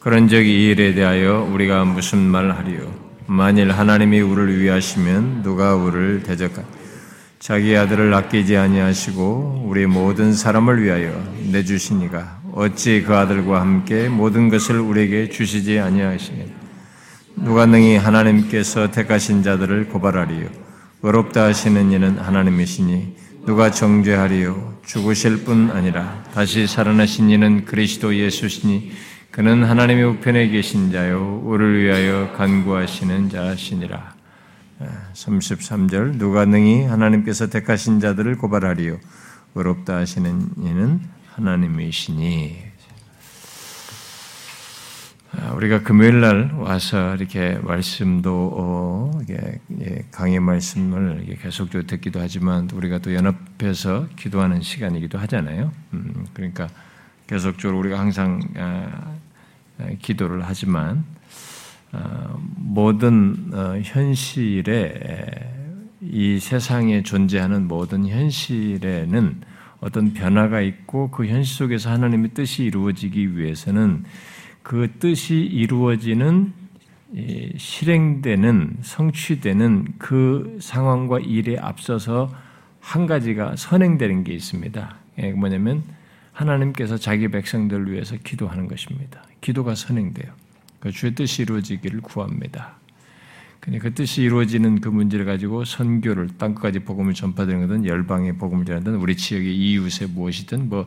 그런즉 이 일에 대하여 우리가 무슨 말을 하리요? 만일 하나님이 우리를 위하시면 누가 우리를 대적하? 자기 아들을 아끼지 아니하시고 우리 모든 사람을 위하여 내주시니가 어찌 그 아들과 함께 모든 것을 우리에게 주시지 아니하시겠? 누가 능히 하나님께서 택하신 자들을 고발하리요? 의롭다 하시는 이는 하나님이시니 누가 정죄하리요? 죽으실 뿐 아니라 다시 살아나신 이는 그리스도 예수시니 그는 하나님의 우편에 계신 자요 우리를 위하여 간구하시는 자시니라. 33절 누가 능히 하나님께서 택하신 자들을 고발하리요 의롭다 하시는 이는 하나님이시니 아, 우리가 금요일 날 와서 이렇게 말씀도 어, 이게 강의 말씀을 계속적으로 듣기도 하지만 우리가 또 연합해서 기도하는 시간이기도 하잖아요. 음, 그러니까 계속적으로 우리가 항상 아, 기도를 하지만 어, 모든 어, 현실에 이 세상에 존재하는 모든 현실에는 어떤 변화가 있고 그 현실 속에서 하나님의 뜻이 이루어지기 위해서는 그 뜻이 이루어지는 실행되는 성취되는 그 상황과 일에 앞서서 한 가지가 선행되는 게 있습니다. 예, 뭐냐면 하나님께서 자기 백성들을 위해서 기도하는 것입니다. 기도가 선행돼요. 그 주의 뜻이 이루어지기를 구합니다. 근데 그 뜻이 이루어지는 그 문제를 가지고 선교를 땅까지 복음을 전파되는 것은 열방의 복음을 전하든 우리 지역의 이웃에 무엇이든 뭐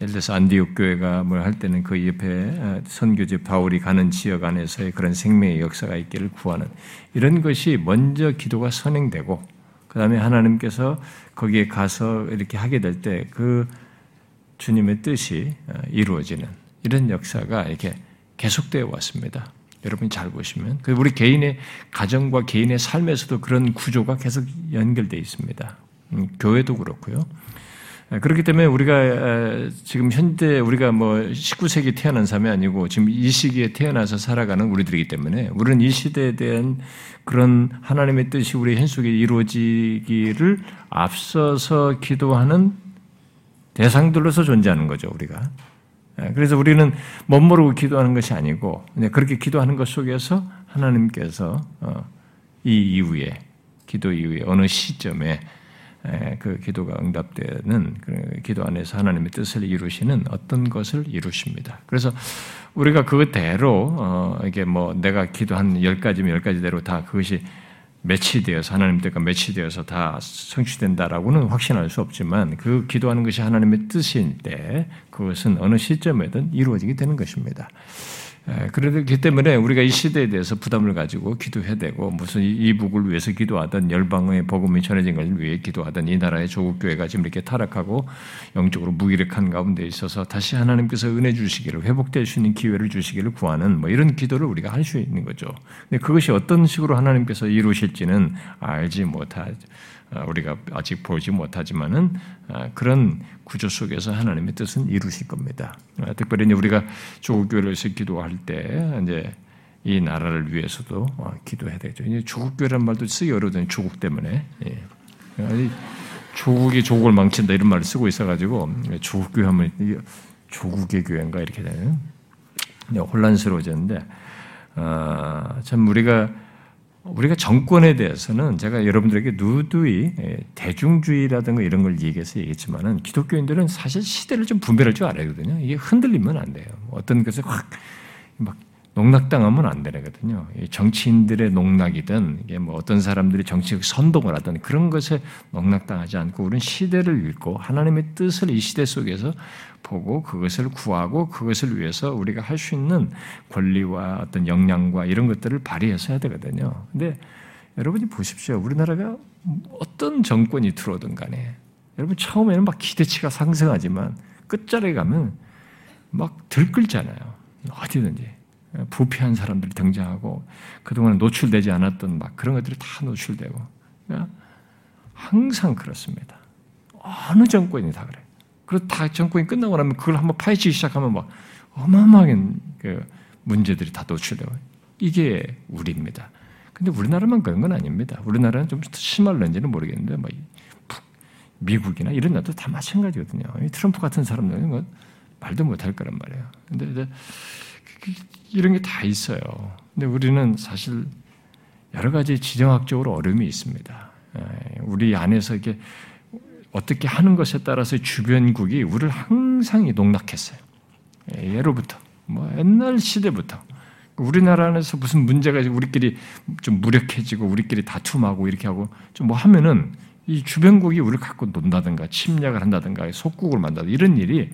예를 들어서 안디옥 교회가 뭘 할 때는 그 옆에 어, 선교지 바울이 가는 지역 안에서의 그런 생명의 역사가 있기를 구하는 이런 것이 먼저 기도가 선행되고 그 다음에 하나님께서 거기에 가서 이렇게 하게 될 때 그 주님의 뜻이 어, 이루어지는 이런 역사가 이렇게 계속되어 왔습니다. 여러분이 잘 보시면 그 우리 개인의 가정과 개인의 삶에서도 그런 구조가 계속 연결되어 있습니다. 음, 교회도 그렇고요. 아, 그렇기 때문에 우리가 아, 지금 현대 우리가 뭐 19세기 태어난 사람이 아니고 지금 이 시기에 태어나서 살아가는 우리들이기 때문에 우리는 이 시대에 대한 그런 하나님의 뜻이 우리 현 속에 이루어지기를 앞서서 기도하는 대상들로서 존재하는 거죠, 우리가. 예, 그래서 우리는 멋모르고 기도하는 것이 아니고 그렇게 기도하는 것 속에서 하나님께서 어, 이 이후에 기도 이후에 어느 시점에 예, 그 기도가 응답되는 기도 안에서 하나님의 뜻을 이루시는 어떤 것을 이루십니다. 그래서 우리가 그대로 어, 이게 뭐 내가 기도한 열 가지면 열 가지대로 다 그것이 매치되어서 하나님 뜻과 매치되어서 다 성취된다라고는 확신할 수 없지만 그 기도하는 것이 하나님의 뜻인데 그것은 어느 시점에든 이루어지게 되는 것입니다. 그렇기 때문에 우리가 이 시대에 대해서 부담을 가지고 기도해야 되고 무슨 이 북을 위해서 기도하던 열방의 복음이 전해진 것을 위해 기도하던 이 나라의 조국 교회가 지금 이렇게 타락하고 영적으로 무기력한 가운데 있어서 다시 하나님께서 은혜 주시기를 회복될 수 있는 기회를 주시기를 구하는 뭐 이런 기도를 우리가 할 수 있는 거죠. 근데 그것이 어떤 식으로 하나님께서 이루실지는 알지 못하죠. 아, 우리가 아직 보지 못하지만은 아, 그런 구조 속에서 하나님의 뜻은 이루실 겁니다. 아, 특별히 우리가 조국 교회에서 기도할 때 이제 이 나라를 위해서도 기도해야 되죠. 이제 조국 교회란 말도 쓰기 어려워요. 조국 때문에. 예. 조국이 조국을 망친다 이런 말을 쓰고 있어가지고 조국 교회 하면 조국의 교회인가 이렇게 되는 혼란스러워졌는데 참 우리가 우리가 정권에 대해서는 제가 여러분들에게 누누이 예, 대중주의라든가 이런 걸 얘기해서 얘기했지만은 기독교인들은 사실 시대를 좀 분별할 줄 알아야 되거든요. 이게 흔들리면 안 돼요. 어떤 것을 확 막 농락당하면 안 되거든요. 정치인들의 농락이든 이게 뭐 어떤 사람들이 정치적 선동을 하든 그런 것에 농락당하지 않고 우리는 시대를 읽고 하나님의 뜻을 이 시대 속에서 보고 그것을 구하고 그것을 위해서 우리가 할 수 있는 권리와 어떤 역량과 이런 것들을 발휘해서 해야 되거든요. 근데 여러분이 보십시오. 우리나라가 어떤 정권이 들어오든 간에 여러분 처음에는 막 기대치가 상승하지만 끝자리에 가면 막 들끓잖아요. 어디든지. 부패한 사람들이 등장하고 그동안 노출되지 않았던 막 그런 것들이 다 노출되고 항상 그렇습니다. 어느 정권이 다 그래. 그리고 다 정권이 끝나고 나면 그걸 한번 파헤치기 시작하면 막 어마어마한 그 문제들이 다 노출되고 이게 우리입니다. 근데 우리나라만 그런 건 아닙니다. 우리나라는 좀 심할런지는 모르겠는데 뭐 미국이나 이런 나라도 다 마찬가지거든요. 트럼프 같은 사람들은 뭐 말도 못할 거란 말이에요. 근데 이제 이런 게 다 있어요. 근데 우리는 사실 여러 가지 지정학적으로 어려움이 있습니다. 예, 우리 안에서 이게 어떻게 하는 것에 따라서 주변국이 우리를 항상 농락했어요. 예, 예로부터, 뭐 옛날 시대부터. 우리나라 안에서 무슨 문제가 우리끼리 좀 무력해지고 우리끼리 다툼하고 이렇게 하고 좀 뭐 하면은 이 주변국이 우리를 갖고 논다든가 침략을 한다든가 속국을 만다든가 이런 일이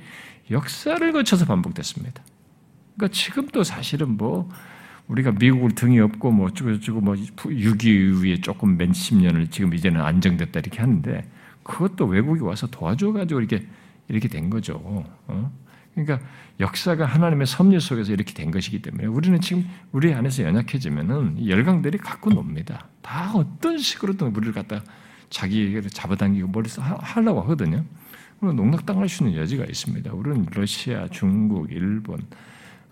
역사를 거쳐서 반복됐습니다. 그러니까 지금도 사실은 뭐 우리가 미국을 등이 없고 뭐 어쩌고저쩌고 뭐 6 2 이후에 조금 몇 십 년을 지금 이제는 안정됐다 이렇게 하는데 그것도 외국이 와서 도와줘가지고 이렇게 이렇게 된 거죠. 어? 그러니까 역사가 하나님의 섭리 속에서 이렇게 된 것이기 때문에 우리는 지금 우리 안에서 연약해지면은 열강들이 갖고 놉니다. 다 어떤 식으로든 우리를 갖다 자기에게 잡아당기고 머리서 하려고 하거든요. 그럼 농락당할 수 있는 여지가 있습니다. 우리는 러시아, 중국, 일본,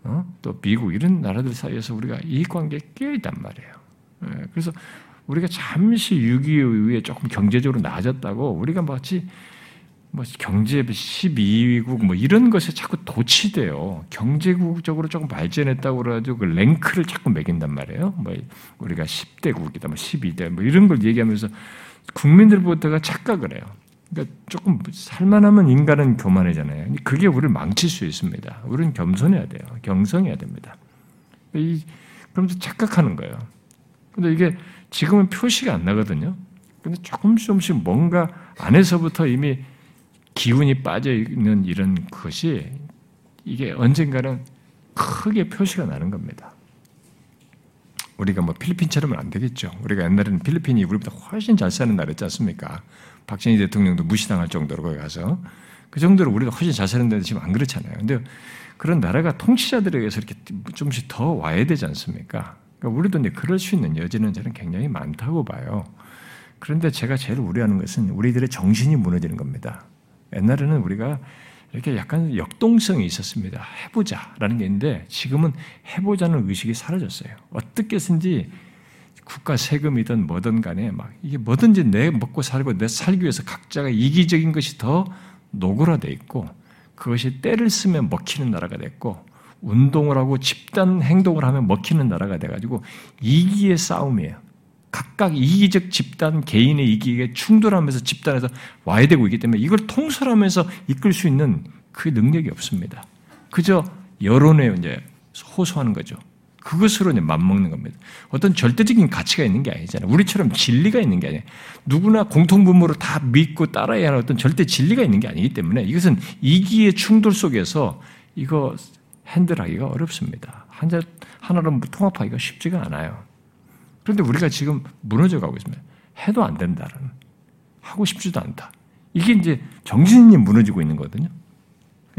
어? 또 미국 이런 나라들 사이에서 우리가 이익 관계에 끼어 있단 말이에요. 예, 그래서 우리가 잠시 6.25 이후에 조금 경제적으로 나아졌다고 우리가 마치 뭐 경제 12위국 뭐 이런 것에 자꾸 도치돼요. 경제국적으로 조금 발전했다고 그래가지고 그 랭크를 자꾸 매긴단 말이에요. 뭐 우리가 10대국이다, 뭐 12대 뭐 이런 걸 얘기하면서 국민들부터가 착각을 해요. 그러니까 조금 살만하면 인간은 교만해잖아요. 그게 우리를 망칠 수 있습니다. 우리는 겸손해야 돼요. 경성해야 됩니다. 이, 그러면서 착각하는 거예요. 근데 이게 지금은 표시가 안 나거든요. 근데 조금씩 조금씩 뭔가 안에서부터 이미 기운이 빠져 있는 이런 것이 이게 언젠가는 크게 표시가 나는 겁니다. 우리가 뭐 필리핀처럼은 안 되겠죠. 우리가 옛날에는 필리핀이 우리보다 훨씬 잘 사는 나라였지 않습니까? 박정희 대통령도 무시당할 정도로 거기 가서 그 정도로 우리가 훨씬 잘 사는데 지금 안 그렇잖아요. 근데 그런 나라가 통치자들에 의해서 이렇게 좀씩 더 와야 되지 않습니까? 그러니까 우리도 이제 그럴 수 있는 여지는 저는 굉장히 많다고 봐요. 그런데 제가 제일 우려하는 것은 우리들의 정신이 무너지는 겁니다. 옛날에는 우리가 이렇게 약간 역동성이 있었습니다. 해보자라는 게 있는데 지금은 해보자는 의식이 사라졌어요. 어떻게 든지 국가 세금이든 뭐든 간에 막 이게 뭐든지 내 먹고 살고 내 살기 위해서 각자가 이기적인 것이 더 노골화돼 있고 그것이 때를 쓰면 먹히는 나라가 됐고 운동을 하고 집단 행동을 하면 먹히는 나라가 돼가지고 이기의 싸움이에요. 각각 이기적 집단 개인의 이기에 충돌하면서 집단에서 와야 되고 있기 때문에 이걸 통솔하면서 이끌 수 있는 그 능력이 없습니다. 그저 여론에 이제 호소하는 거죠. 그것으로 이제 맞먹는 겁니다. 어떤 절대적인 가치가 있는 게 아니잖아요. 우리처럼 진리가 있는 게 아니에요. 누구나 공통분모를 다 믿고 따라야 하는 어떤 절대 진리가 있는 게 아니기 때문에 이것은 이기의 충돌 속에서 이거 핸들하기가 어렵습니다. 하나로 통합하기가 쉽지가 않아요. 그런데 우리가 지금 무너져 가고 있습니다. 해도 안 된다는. 하고 싶지도 않다. 이게 이제 정신이 무너지고 있는 거거든요.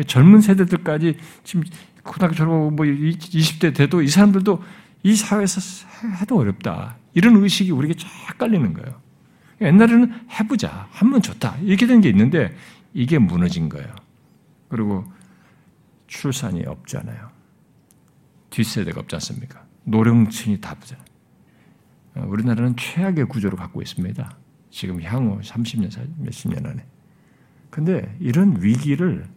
젊은 세대들까지 지금 고등학교 졸업하고 뭐 20대 돼도 이 사람들도 이 사회에서 해도 어렵다. 이런 의식이 우리에게 쫙 깔리는 거예요. 옛날에는 해보자. 하면 좋다. 이렇게 된 게 있는데 이게 무너진 거예요. 그리고 출산이 없잖아요. 뒷세대가 없지 않습니까? 노령층이 다 부잖아요. 어, 우리나라는 최악의 구조를 갖고 있습니다. 지금 향후 30년, 몇십 년 안에. 근데 이런 위기를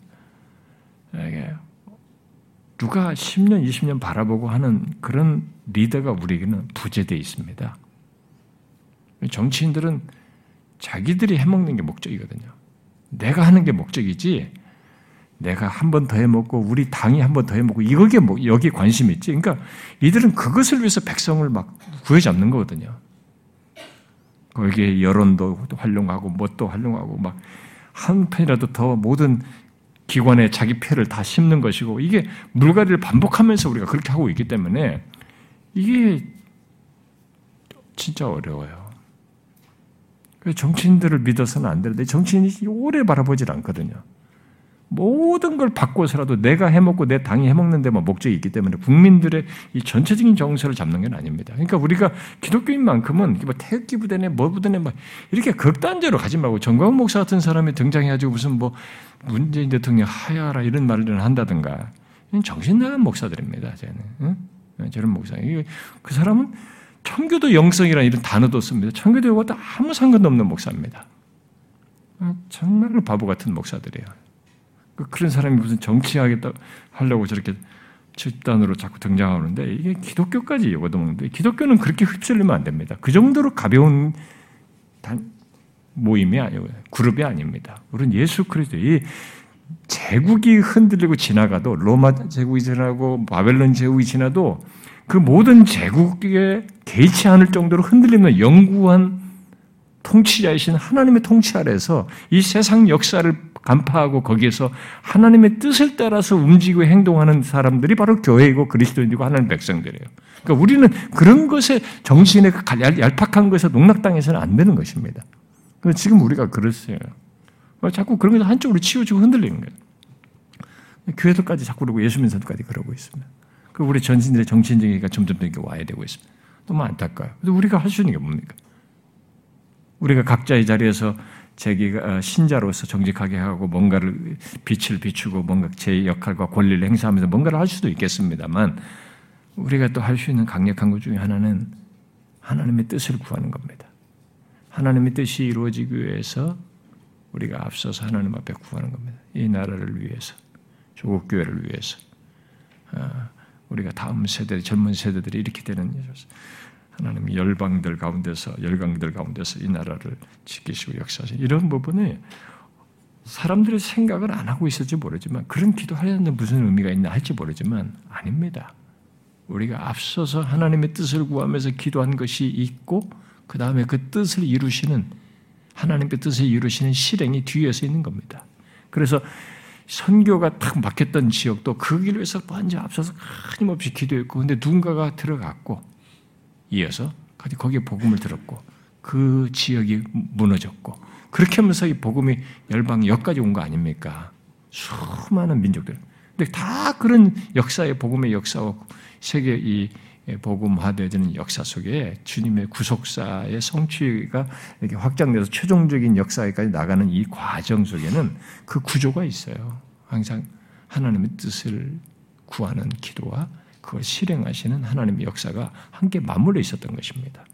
누가 10년, 20년 바라보고 하는 그런 리더가 우리에게는 부재되어 있습니다. 정치인들은 자기들이 해먹는 게 목적이거든요. 내가 하는 게 목적이지, 내가 한 번 더 해먹고, 우리 당이 한 번 더 해먹고, 이거게 뭐, 여기 관심이 있지. 그러니까 이들은 그것을 위해서 백성을 막 구해잡는 거거든요. 거기에 여론도 활용하고, 뭣도 활용하고, 막, 한 편이라도 더 모든 기관에 자기 패를 다 심는 것이고 이게 물갈이를 반복하면서 우리가 그렇게 하고 있기 때문에 이게 진짜 어려워요. 정치인들을 믿어서는 안 되는데 정치인이 오래 바라보질 않거든요. 모든 걸 바꿔서라도 내가 해먹고 내 당이 해먹는 데만 목적이 있기 때문에 국민들의 이 전체적인 정서를 잡는 건 아닙니다. 그러니까 우리가 기독교인만큼은 뭐 태극기 부대네 뭐 부대네 막 이렇게 극단적으로 가지 말고 정광훈 목사 같은 사람이 등장해가지고 무슨 뭐 문재인 대통령 하야라 이런 말을 한다든가 정신 나간 목사들입니다. 쟤는 응? 네, 저런 목사. 그 사람은 청교도 영성이라는 이런 단어도 씁니다. 청교도하고 아무 상관도 없는 목사입니다. 아, 정말로 바보 같은 목사들이에요. 그 그런 사람이 무슨 정치하겠다 하려고 저렇게 집단으로 자꾸 등장하는데 이게 기독교까지 얻어먹는데 기독교는 그렇게 휩쓸리면 안 됩니다. 그 정도로 가벼운 단, 모임이 아니고 그룹이 아닙니다. 우리는 예수 그리스도 이 제국이 흔들리고 지나가도 로마 제국이 지나고 바벨론 제국이 지나도 그 모든 제국에 개의치 않을 정도로 흔들리는 영구한 통치자이신 하나님의 통치 아래서 이 세상 역사를 간파하고 거기에서 하나님의 뜻을 따라서 움직이고 행동하는 사람들이 바로 교회이고 그리스도인이고 하나님 백성들이에요. 그러니까 우리는 그런 것에 정신에 얄팍한 것에 농락당해서는 안 되는 것입니다. 지금 우리가 그랬어요. 자꾸 그런 것을 한쪽으로 치우치고 흔들리는 거예요. 교회들까지 자꾸 그러고 예수 민사들까지 그러고 있습니다. 그 우리 전신들의 정신적이가 점점 더 이렇게 와야 되고 있습니다. 너무 안타까워요. 그래서 우리가 할 수 있는 게 뭡니까? 우리가 각자의 자리에서 자기가 어, 신자로서 정직하게 하고 뭔가를 빛을 비추고 뭔가 제 역할과 권리를 행사하면서 뭔가를 할 수도 있겠습니다만 우리가 또 할 수 있는 강력한 것 중에 하나는 하나님의 뜻을 구하는 겁니다. 하나님의 뜻이 이루어지기 위해서 우리가 앞서서 하나님 앞에 구하는 겁니다. 이 나라를 위해서, 조국 교회를 위해서, 어, 우리가 다음 세대, 젊은 세대들이 이렇게 되는 하나님 열방들 가운데서 열강들 가운데서 이 나라를 지키시고 역사하시 이런 부분에 사람들의 생각을 안 하고 있을지 모르지만 그런 기도하려는 무슨 의미가 있나 할지 모르지만 아닙니다. 우리가 앞서서 하나님의 뜻을 구하면서 기도한 것이 있고 그 다음에 그 뜻을 이루시는 하나님의 뜻을 이루시는 실행이 뒤에서 있는 겁니다. 그래서 선교가 탁 막혔던 지역도 그 위해서 먼저 앞서서 끊임없이 기도했고, 근데 누군가가 들어갔고, 이어서 거기에 복음을 들었고, 그 지역이 무너졌고, 그렇게 하면서 이 복음이 열방 여기까지 온 거 아닙니까? 수많은 민족들. 근데 다 그런 역사의 복음의 역사와 세계 이 복음화되어지는 역사 속에 주님의 구속사의 성취가 이렇게 확장돼서 최종적인 역사에까지 나가는 이 과정 속에는 그 구조가 있어요. 항상 하나님의 뜻을 구하는 기도와 그걸 실행하시는 하나님의 역사가 함께 맞물려 있었던 것입니다.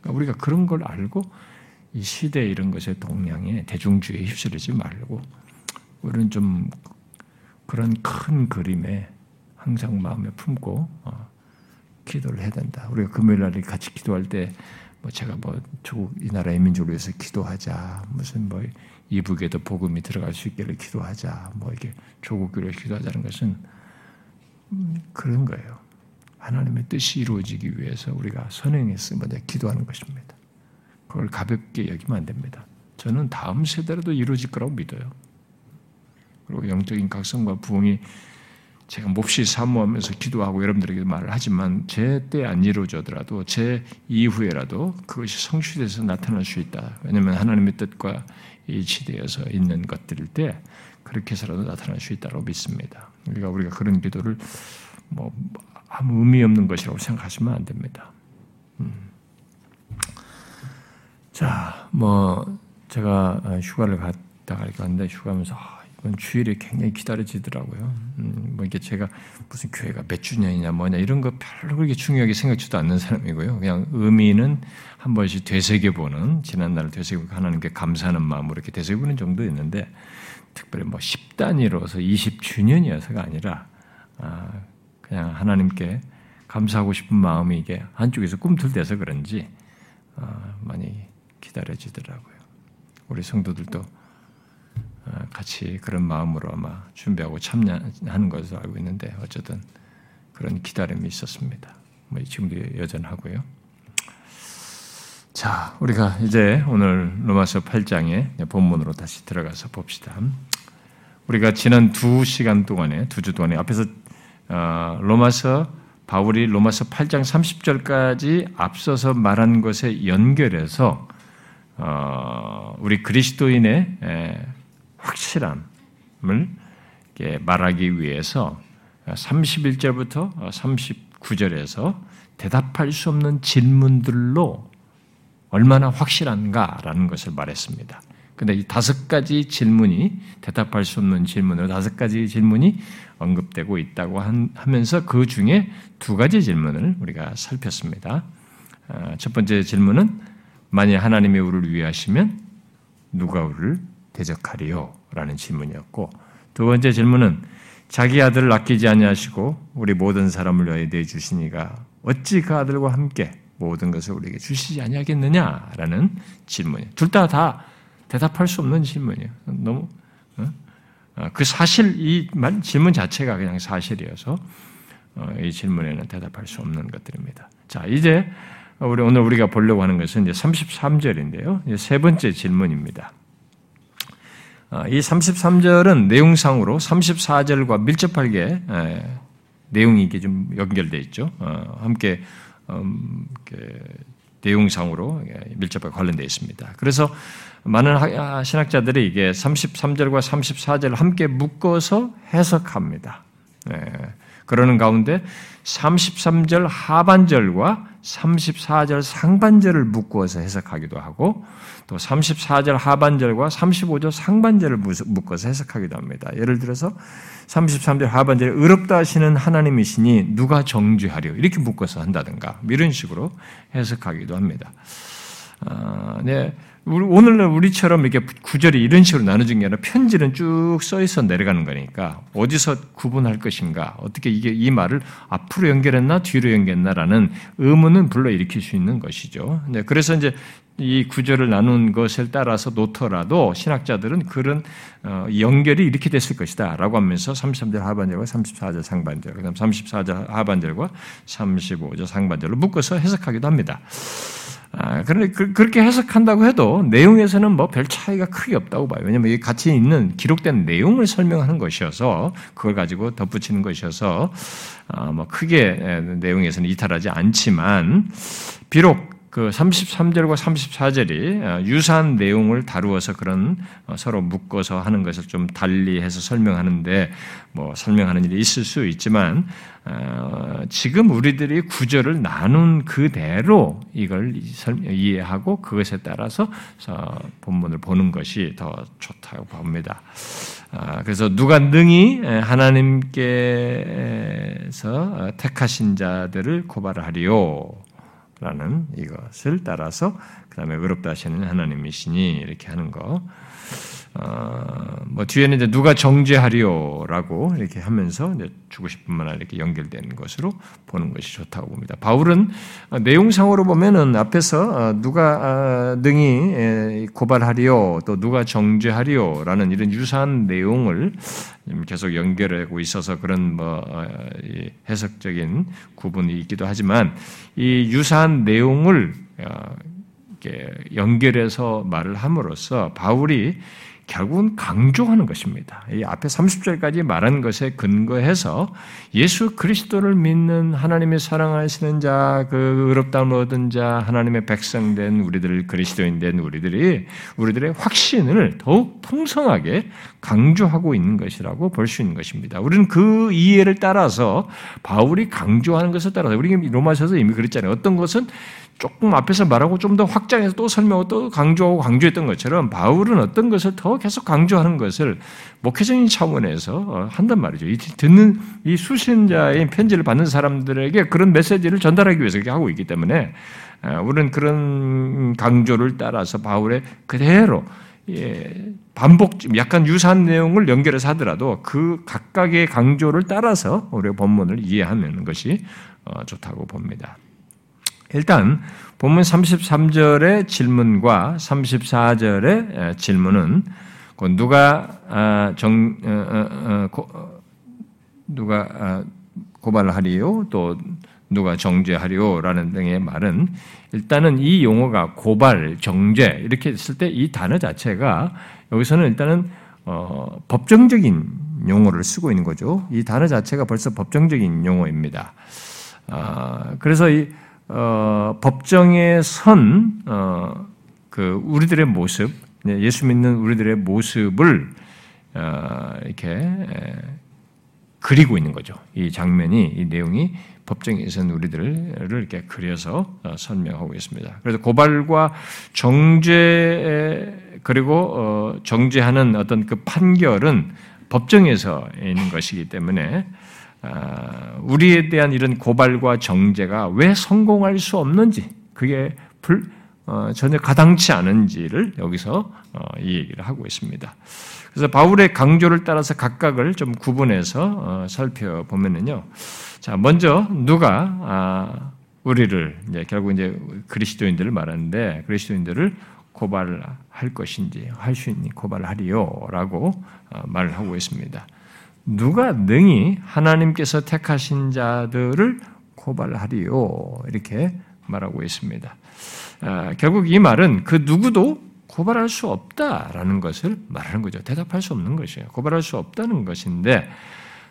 그러니까 우리가 그런 걸 알고 이 시대 이런 것의 동향에 대중주의에 휩쓸리지 말고 우리는 좀 그런 큰 그림에 항상 마음에 품고 어, 기도를 해야 된다. 우리가 금요일 날에 같이 기도할 때 뭐 제가 뭐 조국 이 나라의 민족을 위해서 기도하자. 무슨 뭐 이북에도 복음이 들어갈 수 있기를 기도하자. 뭐 이게 조국교를 기도하자는 것은 음, 그런 거예요. 하나님의 뜻이 이루어지기 위해서 우리가 먼저 기도하는 것입니다. 그걸 가볍게 여기면 안 됩니다. 저는 다음 세대라도 이루어질 거라고 믿어요. 그리고 영적인 각성과 부흥이 제가 몹시 사모하면서 기도하고 여러분들에게 말을 하지만 제 때 안 이루어져더라도 제 이후에라도 그것이 성취돼서 나타날 수 있다. 왜냐하면 하나님의 뜻과 일치되어서 있는 것들일 때 그렇게 해서라도 나타날 수 있다고 믿습니다. 우리가 우리가 그런 기도를 뭐 아무 의미 없는 것이라고 생각하시면 안 됩니다. 음. 자, 뭐 제가 휴가를 갔다 갈까 하는데 휴가하면서 그건 주일에 굉장히 기다려지더라고요. 음, 뭐 이게 제가 무슨 교회가 몇 주년이냐 뭐냐 이런 거 별로 그렇게 중요하게 생각지도 않는 사람이고요. 그냥 의미는 한 번씩 되새겨보는 지난 날을 되새기고 하나님께 감사하는 마음으로 이렇게 되새기는 정도 있는데 특별히 뭐 10단위로서 20주년이어서가 아니라 아, 그냥 하나님께 감사하고 싶은 마음이 이게 한쪽에서 꿈틀대서 그런지 아, 많이 기다려지더라고요. 우리 성도들도 어, 같이 그런 마음으로 아마 준비하고 참여하는 것으로 알고 있는데 어쨌든 그런 기다림이 있었습니다. 뭐 지금도 여전하고요. 자, 우리가 이제 오늘 로마서 8장의 본문으로 다시 들어가서 봅시다. 우리가 지난 두 시간 동안에 두 주 동안에 앞에서 어, 로마서 바울이 로마서 8장 30절까지 앞서서 말한 것에 연결해서 어, 우리 그리스도인의 확실함을 말하기 위해서 31절부터 39절에서 대답할 수 없는 질문들로 얼마나 확실한가라는 것을 말했습니다. 근데 이 다섯 가지 질문이 대답할 수 없는 질문으로 다섯 가지 질문이 언급되고 있다고 하면서 그 중에 두 가지 질문을 우리가 살폈습니다. 아, 첫 번째 질문은 만약 하나님이 우리를 위하시면 누가 우리를 대적하리요? 라는 질문이었고 두 번째 질문은 자기 아들을 아끼지 아니하시고 우리 모든 사람을 위하여 내 주시니가 어찌 그 아들과 함께 모든 것을 우리에게 주시지 아니하겠느냐라는 질문이에요. 둘 다 다 대답할 수 없는 질문이에요. 너무 어? 어, 그 사실 이 질문 자체가 그냥 사실이어서 어, 이 질문에는 대답할 수 없는 것들입니다. 자, 이제 우리 오늘 우리가 보려고 하는 것은 이제 33절인데요. 세 번째 질문입니다. 이 33절은 내용상으로 34절과 밀접하게 내용이 이게 좀 연결되어 있죠. 함께 음, 내용상으로 밀접하게 관련되어 있습니다. 그래서 많은 아, 신학자들이 이게 33절과 34절을 함께 묶어서 해석합니다. 네. 그러는 가운데 33절 하반절과 34절 상반절을 묶어서 해석하기도 하고 또 34절 하반절과 35절 상반절을 묶어서 해석하기도 합니다. 예를 들어서 33절 하반절에 의롭다 하시는 하나님이시니 누가 정죄하려 이렇게 묶어서 한다든가 이런 식으로 해석하기도 합니다. 아, 네. 오늘날 우리처럼 이렇게 구절이 이런 식으로 나눠진 게 아니라 편지는 쭉 써있어 내려가는 거니까 어디서 구분할 것인가 어떻게 이게 이 말을 앞으로 연결했나 뒤로 연결했나라는 의문은 불러일으킬 수 있는 것이죠. 네, 그래서 이제 이 구절을 나눈 것을 따라서 놓더라도 신학자들은 그런 어, 연결이 이렇게 됐을 것이다 라고 하면서 33절 하반절과 34절 상반절, 그 다음 34절 하반절과 35절 상반절로 묶어서 해석하기도 합니다. 아, 그런데 그, 렇게 해석한다고 해도 내용에서는 뭐 별 차이가 크게 없다고 봐요. 왜냐하면 이 같이 있는 기록된 내용을 설명하는 것이어서 그걸 가지고 덧붙이는 것이어서 아, 뭐 크게 내용에서는 이탈하지 않지만 비록 그 33절과 34절이 어, 유사한 내용을 다루어서 그런 어, 서로 묶어서 하는 것을 좀 달리해서 설명하는데 뭐 설명하는 일이 있을 수 있지만 어, 지금 우리들이 구절을 나눈 그대로 이걸 이해하고 그것에 따라서 본문을 보는 것이 더 좋다고 봅니다. 아, 그래서 누가 능히 하나님께서 택하신 자들을 고발하리요. 라는 이것을 따라서 그 다음에 의롭다 하시는 하나님이시니 이렇게 하는 거. 어, 뭐 뒤에는 이제 누가 정죄하리오라고 이렇게 하면서 이제 죽으실 뿐만 아니라 이렇게 연결되는 것으로 보는 것이 좋다고 봅니다. 바울은 내용상으로 보면은 앞에서 어, 누가 어, 능히 고발하리오 또 누가 정죄하리오라는 이런 유사한 내용을 계속 연결하고 있어서 그런 뭐 어, 해석적인 구분이 있기도 하지만 이 유사한 내용을 연결해서 말을 함으로써 바울이 결국은 강조하는 것입니다. 이 앞에 30절까지 말한 것에 근거해서 예수 그리스도를 믿는 하나님의 사랑하시는 자, 그 의롭다움을 얻은 자, 하나님의 백성된 우리들, 그리스도인 된 우리들이 우리들의 확신을 더욱 풍성하게 강조하고 있는 것이라고 볼 수 있는 것입니다. 우리는 그 이해를 따라서 바울이 강조하는 것을 따라서 우리 로마서에서 이미 그랬잖아요. 어떤 것은 조금 앞에서 말하고 좀 더 확장해서 또 설명하고 또 강조하고 강조했던 것처럼 바울은 어떤 것을 더 계속 강조하는 것을 목회적인 차원에서 어, 한단 말이죠. 이 듣는 이 수신자의 편지를 받는 사람들에게 그런 메시지를 전달하기 위해서 이렇게 하고 있기 때문에 어, 우리는 그런 강조를 따라서 바울의 그대로 예, 반복, 약간 유사한 내용을 연결해서 하더라도 그 각각의 강조를 따라서 우리가 본문을 이해하는 것이 어, 좋다고 봅니다. 일단 본문 33절의 질문과 34절의 질문은 누가 아, 정 어, 어, 어, 누가 고발을 하리요 또 누가 정죄하리요라는 등의 말은 일단은 이 용어가 고발, 정죄 이렇게 했을 때 이 단어 자체가 여기서는 일단은 어, 법정적인 용어를 쓰고 있는 거죠. 이 단어 자체가 벌써 법정적인 용어입니다. 아, 그래서 이 어, 법정에 선, 어, 그, 우리들의 모습, 네, 예수 믿는 우리들의 모습을, 어, 이렇게, 에, 그리고 있는 거죠. 이 장면이, 이 내용이 법정에 선 우리들을 이렇게 그려서 어, 설명하고 있습니다. 그래서 고발과 정죄, 그리고, 어, 정죄하는 어떤 그 판결은 법정에서 있는 것이기 때문에, 아, 우리에 대한 이런 고발과 정죄가 왜 성공할 수 없는지, 그게 불, 어, 전혀 가당치 않은지를 여기서 어, 이 얘기를 하고 있습니다. 그래서 바울의 강조를 따라서 각각을 좀 구분해서 어, 살펴보면은요. 자, 먼저 누가 아, 우리를 이제 결국 이제 그리스도인들을 말하는데 그리스도인들을 고발할 것인지 할 수 있니 고발하리요라고 어, 말을 하고 있습니다. 누가 능히 하나님께서 택하신 자들을 고발하리요 이렇게 말하고 있습니다. 아, 결국 이 말은 그 누구도 고발할 수 없다라는 것을 말하는 거죠. 대답할 수 없는 것이에요. 고발할 수 없다는 것인데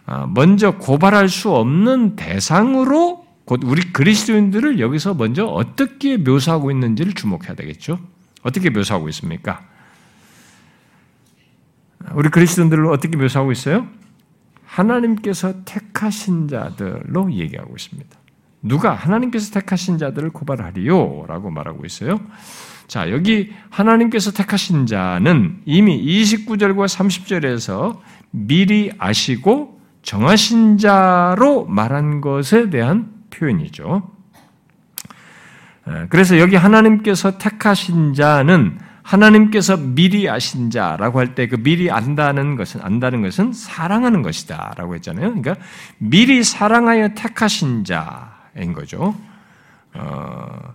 아, 먼저 고발할 수 없는 대상으로 곧 우리 그리스도인들을 여기서 먼저 어떻게 묘사하고 있는지를 주목해야 되겠죠. 어떻게 묘사하고 있습니까? 우리 그리스도인들을 어떻게 묘사하고 있어요? 하나님께서 택하신 자들로 얘기하고 있습니다. 누가 하나님께서 택하신 자들을 고발하리요? 라고 말하고 있어요. 자, 여기 하나님께서 택하신 자는 이미 29절과 30절에서 미리 아시고 정하신 자로 말한 것에 대한 표현이죠. 그래서 여기 하나님께서 택하신 자는 하나님께서 미리 아신 자라고 할 때 그 미리 안다는 것은 안다는 것은 사랑하는 것이다라고 했잖아요. 그러니까 미리 사랑하여 택하신 자인 거죠. 어,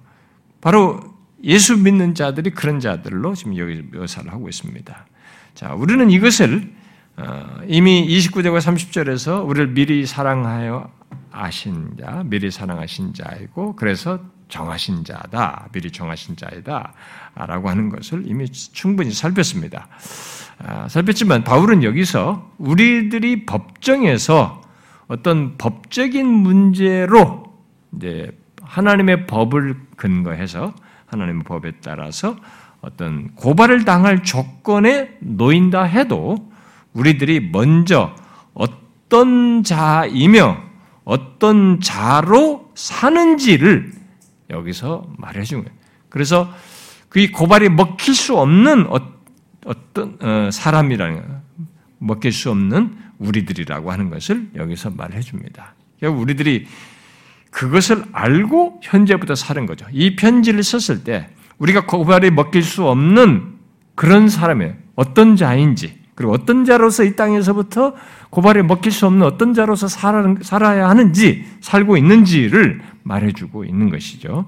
바로 예수 믿는 자들이 그런 자들로 지금 여기 묘사를 하고 있습니다. 자, 우리는 이것을 어, 이미 29절과 30절에서 우리를 미리 사랑하여 아신 자, 미리 사랑하신 자이고 그래서 정하신 자다, 미리 정하신 자이다 라고 하는 것을 이미 충분히 살폈습니다. 아, 살폈지만 바울은 여기서 우리들이 법정에서 어떤 법적인 문제로 이제 하나님의 법을 근거해서 하나님의 법에 따라서 어떤 고발을 당할 조건에 놓인다 해도 우리들이 먼저 어떤 자이며 어떤 자로 사는지를 여기서 말해준 거예요. 그래서 그 고발이 먹힐 수 없는 어, 떤 어, 사람이라는 먹힐 수 없는 우리들이라고 하는 것을 여기서 말해 줍니다. 우리들이 그것을 알고 현재부터 사는 거죠. 이 편지를 썼을 때 우리가 고발이 먹힐 수 없는 그런 사람의 어떤 자인지 그리고 어떤 자로서 이 땅에서부터 고발에 먹힐 수 없는 어떤 자로서 살아야 하는지 살고 있는지를 말해주고 있는 것이죠.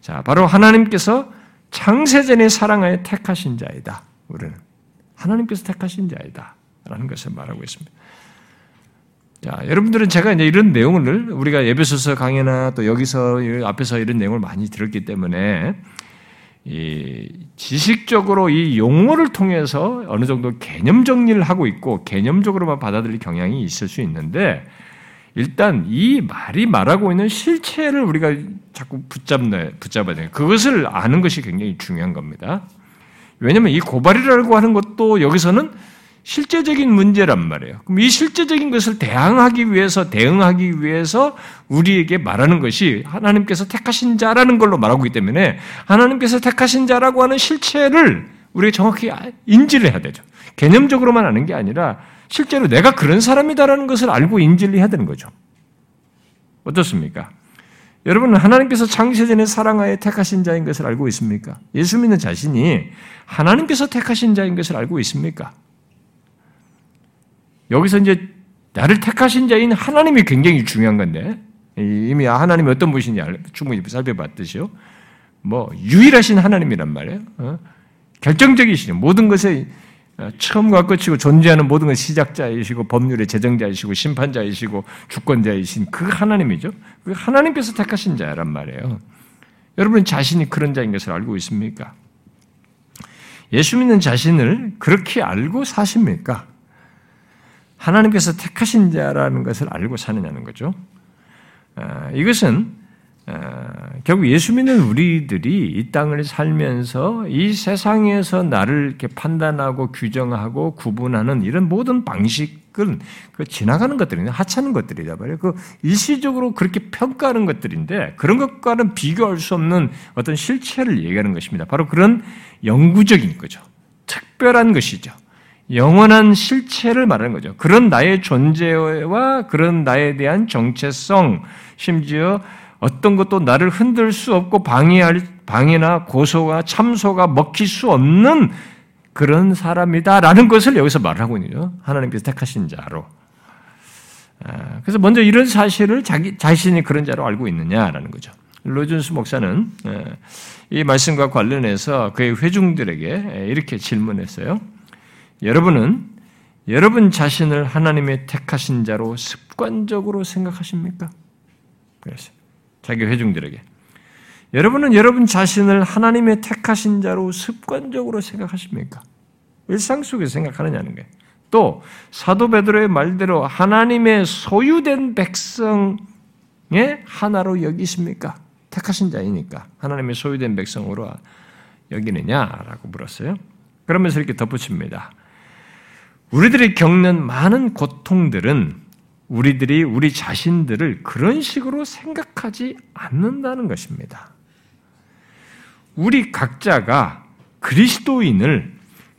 자, 바로 하나님께서 창세전에 사랑하여 택하신 자이다. 우리는 하나님께서 택하신 자이다. 라는 것을 말하고 있습니다. 자, 여러분들은 제가 이제 이런 내용을 우리가 예배소서 강의나 또 여기서 앞에서 이런 내용을 많이 들었기 때문에 이 지식적으로 이 용어를 통해서 어느 정도 개념 정리를 하고 있고 개념적으로만 받아들일 경향이 있을 수 있는데 일단 이 말이 말하고 있는 실체를 우리가 자꾸 붙잡네, 붙잡아야 돼요. 그것을 아는 것이 굉장히 중요한 겁니다. 왜냐하면 이 고발이라고 하는 것도 여기서는 실제적인 문제란 말이에요. 그럼 이 실제적인 것을 대항하기 위해서, 대응하기 위해서 우리에게 말하는 것이 하나님께서 택하신 자라는 걸로 말하고 있기 때문에 하나님께서 택하신 자라고 하는 실체를 우리가 정확히 인지를 해야 되죠. 개념적으로만 아는 게 아니라 실제로 내가 그런 사람이다라는 것을 알고 인지를 해야 되는 거죠. 어떻습니까? 여러분은 하나님께서 창세전에 사랑하여 택하신 자인 것을 알고 있습니까? 예수 믿는 자신이 하나님께서 택하신 자인 것을 알고 있습니까? 여기서 이제 나를 택하신 자인 하나님이 굉장히 중요한 건데 이미 하나님이 어떤 분이신지 충분히 살펴봤듯이요. 뭐 유일하신 하나님이란 말이에요. 어? 결정적이시죠. 모든 것에 어, 처음과 끝이고 존재하는 모든 것 시작자이시고 법률의 제정자이시고 심판자이시고 주권자이신 그 하나님이죠. 그 하나님께서 택하신 자란 말이에요. 여러분 자신이 그런 자인 것을 알고 있습니까? 예수 믿는 자신을 그렇게 알고 사십니까? 하나님께서 택하신 자라는 것을 알고 사느냐는 거죠. 아, 이것은 아, 결국 예수 믿는 우리들이 이 땅을 살면서 이 세상에서 나를 이렇게 판단하고 규정하고 구분하는 이런 모든 방식은 그 지나가는 것들인데 하찮은 것들이다 말이에요. 그 일시적으로 그렇게 평가하는 것들인데 그런 것과는 비교할 수 없는 어떤 실체를 얘기하는 것입니다. 바로 그런 영구적인 거죠. 특별한 것이죠. 영원한 실체를 말하는 거죠. 그런 나의 존재와 그런 나에 대한 정체성, 심지어 어떤 것도 나를 흔들 수 없고 방해할 방해나 고소가 참소가 먹힐 수 없는 그런 사람이다라는 것을 여기서 말하고 있죠. 하나님께서 택하신 자로. 아, 그래서 먼저 이런 사실을 자기 자신이 그런 자로 알고 있느냐라는 거죠. 로준스 목사는 예, 이 말씀과 관련해서 그의 회중들에게 이렇게 질문했어요. 여러분은 여러분 자신을 하나님의 택하신 자로 습관적으로 생각하십니까? 그래서 자기 회중들에게 여러분은 여러분 자신을 하나님의 택하신 자로 습관적으로 생각하십니까? 일상 속에 생각하느냐는 거예요. 또 사도 베드로의 말대로 하나님의 소유된 백성의 하나로 여기십니까? 택하신 자이니까 하나님의 소유된 백성으로 여기느냐라고 물었어요. 그러면서 이렇게 덧붙입니다. 우리들이 겪는 많은 고통들은 우리들이 우리 자신들을 그런 식으로 생각하지 않는다는 것입니다. 우리 각자가 그리스도인을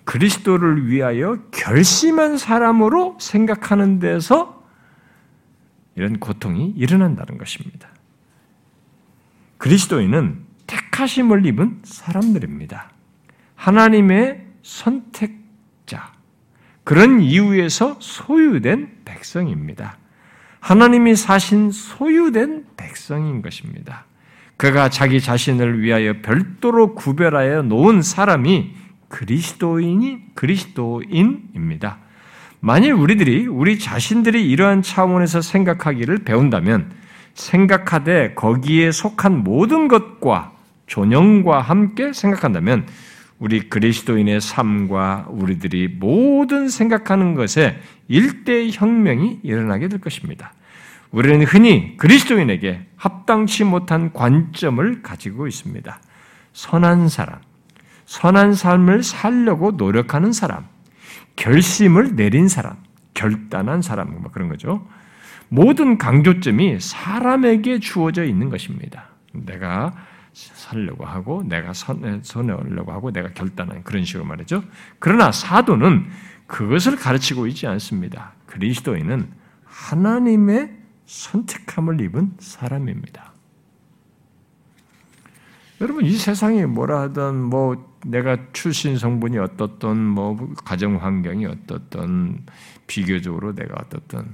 그리스도를 위하여 결심한 사람으로 생각하는 데서 이런 고통이 일어난다는 것입니다. 그리스도인은 택하심을 입은 사람들입니다. 하나님의 선택자, 그런 이유에서 소유된 백성입니다. 하나님이 사신 소유된 백성인 것입니다. 그가 자기 자신을 위하여 별도로 구별하여 놓은 사람이 그리스도인이 그리스도인입니다. 만일 우리들이 우리 자신들이 이러한 차원에서 생각하기를 배운다면 생각하되 거기에 속한 모든 것과 존영과 함께 생각한다면 우리 그리스도인의 삶과 우리들이 모든 생각하는 것에 일대 혁명이 일어나게 될 것입니다. 우리는 흔히 그리스도인에게 합당치 못한 관점을 가지고 있습니다. 선한 사람, 선한 삶을 살려고 노력하는 사람, 결심을 내린 사람, 결단한 사람, 뭐 그런 거죠. 모든 강조점이 사람에게 주어져 있는 것입니다. 내가 살려고 하고 내가 선하려고 하고 내가 결단한 그런 식으로 말이죠. 그러나 사도는 그것을 가르치고 있지 않습니다. 그리스도인은 하나님의 선택함을 입은 사람입니다. 여러분 이 세상이 뭐라 하던 뭐 내가 출신 성분이 어떻던 뭐 가정 환경이 어떻던 비교적으로 내가 어떻던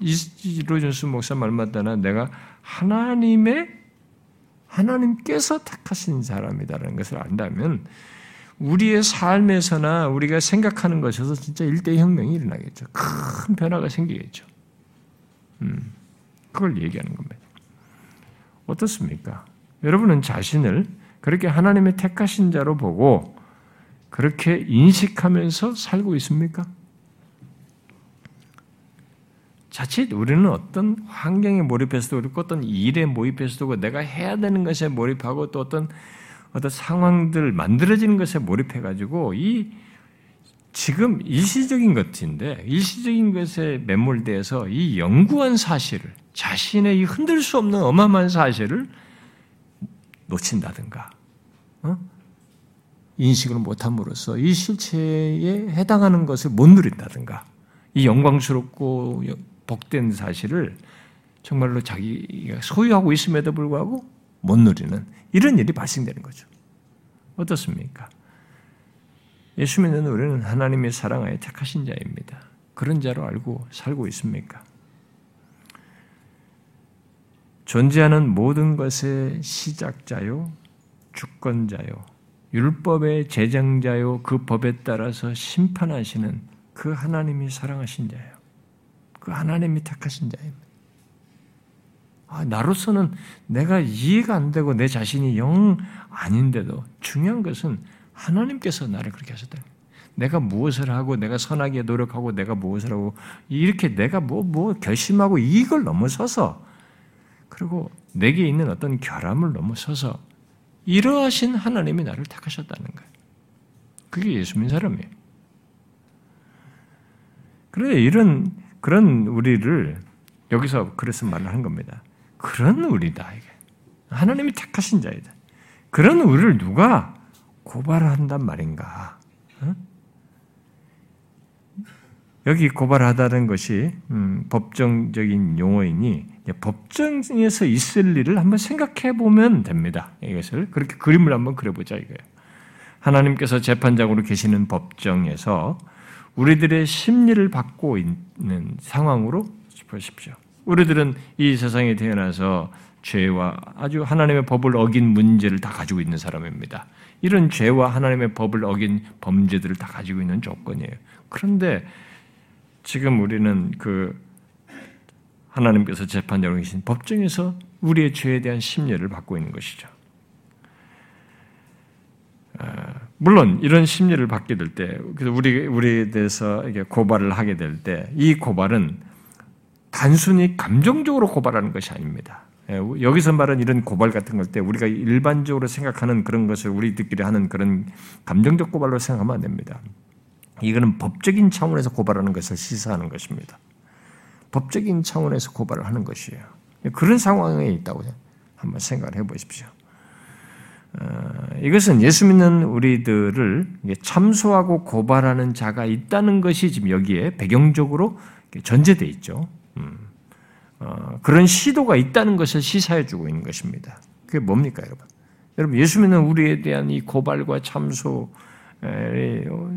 이로준수 목사 말마다나 내가 하나님의 하나님께서 택하신 사람이다라는 것을 안다면 우리의 삶에서나 우리가 생각하는 것에서 진짜 일대 혁명이 일어나겠죠. 큰 변화가 생기겠죠. 음, 그걸 얘기하는 겁니다. 어떻습니까? 여러분은 자신을 그렇게 하나님의 택하신 자로 보고 그렇게 인식하면서 살고 있습니까? 자칫 우리는 어떤 환경에 몰입해서도 그렇고 어떤 일에 몰입해서도 내가 해야 되는 것에 몰입하고 또 어떤 어떤 상황들 만들어지는 것에 몰입해 가지고 이 지금 일시적인 것인데 일시적인 것에 매몰돼서 이 영구한 사실을 자신의 이 흔들 수 없는 어마어마한 사실을 놓친다든가 어? 인식을 못함으로써 이 실체에 해당하는 것을 못 누린다든가 이 영광스럽고 복된 사실을 정말로 자기가 소유하고 있음에도 불구하고 못 누리는 이런 일이 발생되는 거죠. 어떻습니까? 예수 믿는 우리는 하나님의 사랑하에 택하신 자입니다. 그런 자로 알고 살고 있습니까? 존재하는 모든 것의 시작자요, 주권자요, 율법의 제정자요, 그 법에 따라서 심판하시는 그 하나님이 사랑하신 자예요. 그 하나님이 택하신 자입니다. 아, 나로서는 내가 이해가 안 되고 내 자신이 영 아닌데도 중요한 것은 하나님께서 나를 그렇게 하셨다. 내가 무엇을 하고 내가 선하게 노력하고 내가 무엇을 하고 이렇게 내가 뭐뭐 뭐 결심하고 이걸 넘어서서 그리고 내게 있는 어떤 결함을 넘어서서 이러하신 하나님이 나를 택하셨다는 거예요. 그게 예수 믿는 사람이에요. 그래 이런 그런 우리를 여기서 그래서 말을 한 겁니다. 그런 우리다 이게 하나님이 택하신 자이다. 그런 우리를 누가 고발한단 말인가? 어? 여기 고발하다는 것이 음, 법정적인 용어이니 법정에서 있을 일을 한번 생각해 보면 됩니다. 이것을 그렇게 그림을 한번 그려보자 이거예요. 하나님께서 재판장으로 계시는 법정에서 우리들의 심리를 받고 있는 상황으로 보십시오. 우리들은 이 세상에 태어나서 죄와 아주 하나님의 법을 어긴 문제를 다 가지고 있는 사람입니다. 이런 죄와 하나님의 법을 어긴 범죄들을 다 가지고 있는 조건이에요. 그런데 지금 우리는 그 하나님께서 재판장으로 계신 법정에서 우리의 죄에 대한 심리를 받고 있는 것이죠. 아, 물론 이런 심리를 받게 될 때, 우리 우리에 대해서 이게 고발을 하게 될 때, 이 고발은 단순히 감정적으로 고발하는 것이 아닙니다. 예, 여기서 말하는 이런 고발 같은 걸 때 우리가 일반적으로 생각하는 그런 것을 우리들끼리 하는 그런 감정적 고발로 생각하면 안 됩니다. 이거는 법적인 차원에서 고발하는 것을 시사하는 것입니다. 법적인 차원에서 고발을 하는 것이에요. 그런 상황에 있다고 한번 생각을 해보십시오. 어, 이것은 예수 믿는 우리들을 참소하고 고발하는 자가 있다는 것이 지금 여기에 배경적으로 전제되어 있죠. 음. 어, 그런 시도가 있다는 것을 시사해주고 있는 것입니다. 그게 뭡니까, 여러분? 여러분, 예수 믿는 우리에 대한 이 고발과 참소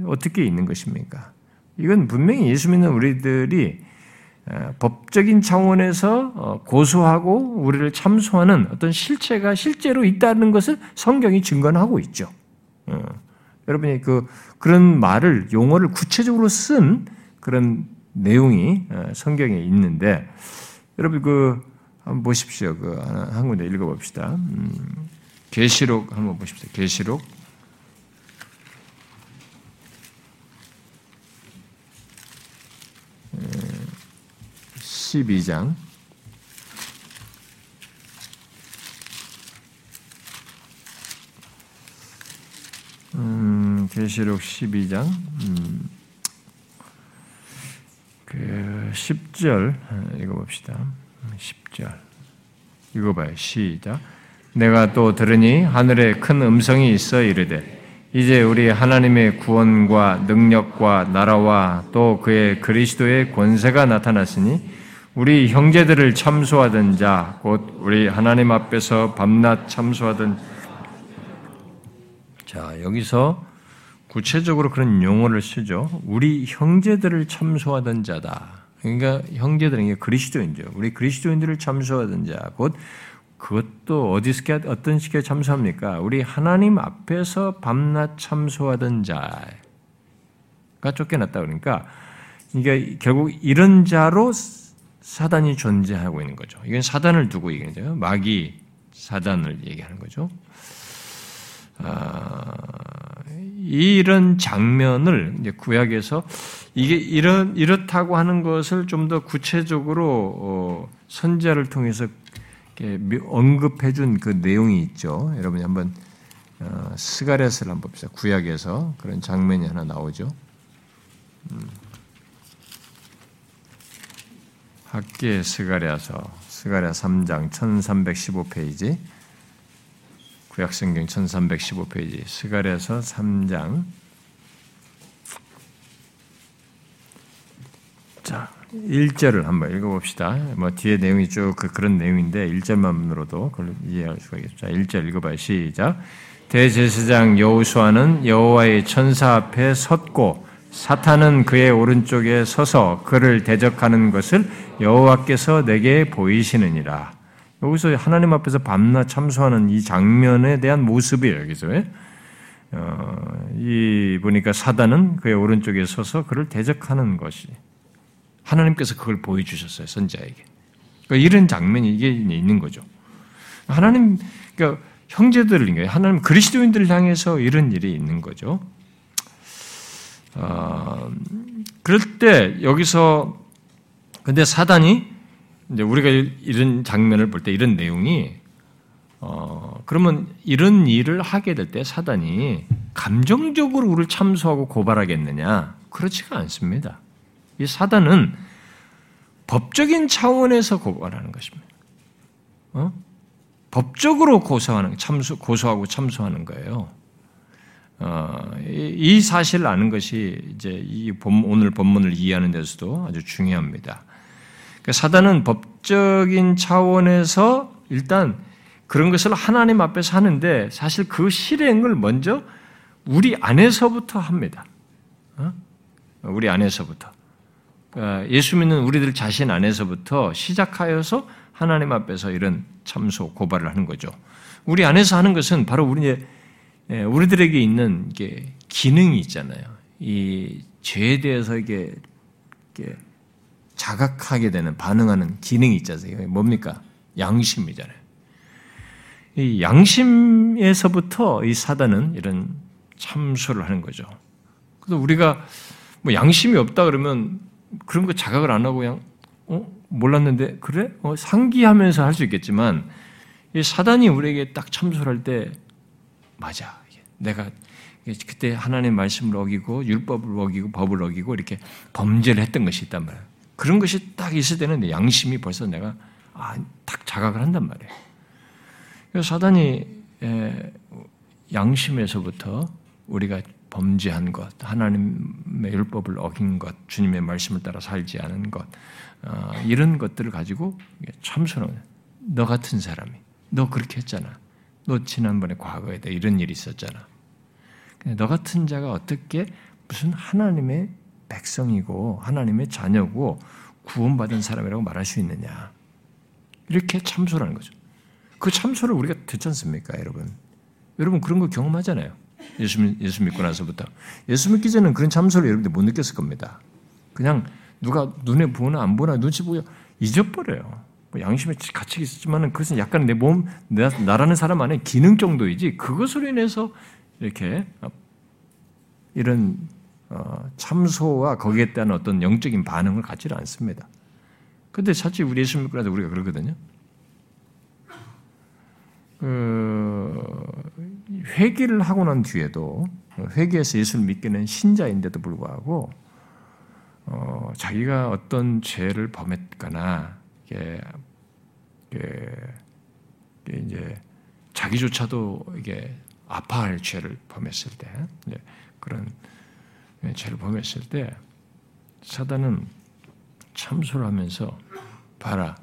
어떻게 있는 것입니까? 이건 분명히 예수 믿는 우리들이 법적인 차원에서 어, 고소하고 우리를 참소하는 어떤 실체가 실제로 있다는 것을 성경이 증거하고 있죠. 어, 여러분이 그 그런 말을 용어를 구체적으로 쓴 그런 내용이 어, 성경에 있는데 여러분 그 한번 보십시오. 그 한 군데 읽어봅시다. 음, 계시록 한번 보십시오. 계시록 12장 음, 계시록 12장 음, 그 10절 읽어봅시다. 10절 읽어봐요. 시작. 내가 또 들으니 하늘에 큰 음성이 있어 이르되 이제 우리 하나님의 구원과 능력과 나라와 또 그의 그리스도의 권세가 나타났으니 우리 형제들을 참소하던 자, 곧 우리 하나님 앞에서 밤낮 참소하던 자, 여기서 구체적으로 그런 용어를 쓰죠. 우리 형제들을 참소하던 자다. 그러니까 형제들은 그리스도인죠. 우리 그리스도인들을 참소하던 자, 곧 그것도 어디서 어떤 식의 참소합니까? 우리 하나님 앞에서 밤낮 참소하던 자가 쫓겨났다 그러니까 이게 결국 이런 자로 사단이 존재하고 있는 거죠. 이건 사단을 두고 얘기하죠. 마귀 사단을 얘기하는 거죠. 아, 이런 장면을 이제 구약에서 이게 이런 이렇다고 하는 것을 좀 더 구체적으로 어, 선자를 통해서 언급해준 그 내용이 있죠. 여러분이 한번 어, 스가랴스를 한번 봅시다. 구약에서 그런 장면이 하나 나오죠. 음. 학계 스가랴서 스가랴 3장 1315페이지 구약성경 1315페이지 스가랴서 3장 자 1절을 한번 읽어봅시다. 뭐 뒤에 내용이 쭉 그, 그런 내용인데 1절만으로도 그걸 이해할 수가 있겠죠. 자 1절 읽어봐요. 시작 대제사장 여호수아는 여호와의 천사 앞에 섰고 사탄은 그의 오른쪽에 서서 그를 대적하는 것을 여호와께서 내게 보이시느니라. 여기서 하나님 앞에서 밤낮 참소하는 이 장면에 대한 모습이에요. 여기서 어, 이 보니까 사단은 그의 오른쪽에 서서 그를 대적하는 것이 하나님께서 그걸 보여주셨어요 선자에게. 그러니까 이런 장면이 이게 있는 거죠. 하나님 그러니까 형제들을 하나님 그리스도인들을 향해서 이런 일이 있는 거죠. 어, 그럴 때 여기서 근데 사단이 이제 우리가 이런 장면을 볼 때 이런 내용이 어, 그러면 이런 일을 하게 될 때 사단이 감정적으로 우리를 참소하고 고발하겠느냐? 그렇지가 않습니다. 이 사단은 법적인 차원에서 고발하는 것입니다. 어? 법적으로 고소하는 참소 고소하고 참소하는 거예요. 어, 이 사실을 아는 것이 이제 이 오늘 본문을 이해하는 데서도 아주 중요합니다. 그러니까 사단은 법적인 차원에서 일단 그런 것을 하나님 앞에서 하는데 사실 그 실행을 먼저 우리 안에서부터 합니다. 어? 우리 안에서부터. 그러니까 예수 믿는 우리들 자신 안에서부터 시작하여서 하나님 앞에서 이런 참소, 고발을 하는 거죠. 우리 안에서 하는 것은 바로 우리 예, 우리들에게 있는 게 기능이 있잖아요. 이 죄에 대해서 이게, 이게 자각하게 되는 반응하는 기능이 있잖아요. 뭡니까? 양심이잖아요. 이 양심에서부터 이 사단은 이런 참소를 하는 거죠. 그래서 우리가 뭐 양심이 없다 그러면 그런 거 자각을 안 하고 그냥 어 몰랐는데 그래 어, 상기하면서 할 수 있겠지만 이 사단이 우리에게 딱 참소를 할때 맞아 내가 그때 하나님 말씀을 어기고 율법을 어기고 법을 어기고 이렇게 범죄를 했던 것이 있단 말이에요. 그런 것이 딱 있을 때는 양심이 벌써 내가 아, 딱 자각을 한단 말이에요. 그래서 사단이 양심에서부터 우리가 범죄한 것, 하나님의 율법을 어긴 것, 주님의 말씀을 따라 살지 않은 것, 어, 이런 것들을 가지고 참선하는 너 같은 사람이 너 그렇게 했잖아. 너 지난번에 과거에 이런 일이 있었잖아. 너 같은 자가 어떻게 무슨 하나님의 백성이고 하나님의 자녀고 구원받은 사람이라고 말할 수 있느냐. 이렇게 참소라는 거죠. 그 참소를 우리가 듣지 않습니까, 여러분? 여러분 그런 거 경험하잖아요. 예수, 예수 믿고 나서부터. 예수 믿기 전에는 그런 참소를 여러분들 못 느꼈을 겁니다. 그냥 누가 눈에 보나 안 보나 눈치 보여 잊어버려요. 뭐 양심의 가책이 있었지만 그것은 약간 내 몸, 나, 나라는 사람 안에 기능 정도이지 그것으로 인해서 이렇게 이런 어, 참소와 거기에 대한 어떤 영적인 반응을 갖지를 않습니다. 근데 사실 우리 예수 믿고 나서 우리가 그러거든요. 그 회개를 하고 난 뒤에도 회개해서 예수를 된 신자인데도 불구하고 어, 자기가 어떤 죄를 범했거나 이게 이제 자기조차도 이게 아파할 죄를 범했을 때 그런 죄를 범했을 때 사단은 참소를 하면서 봐라.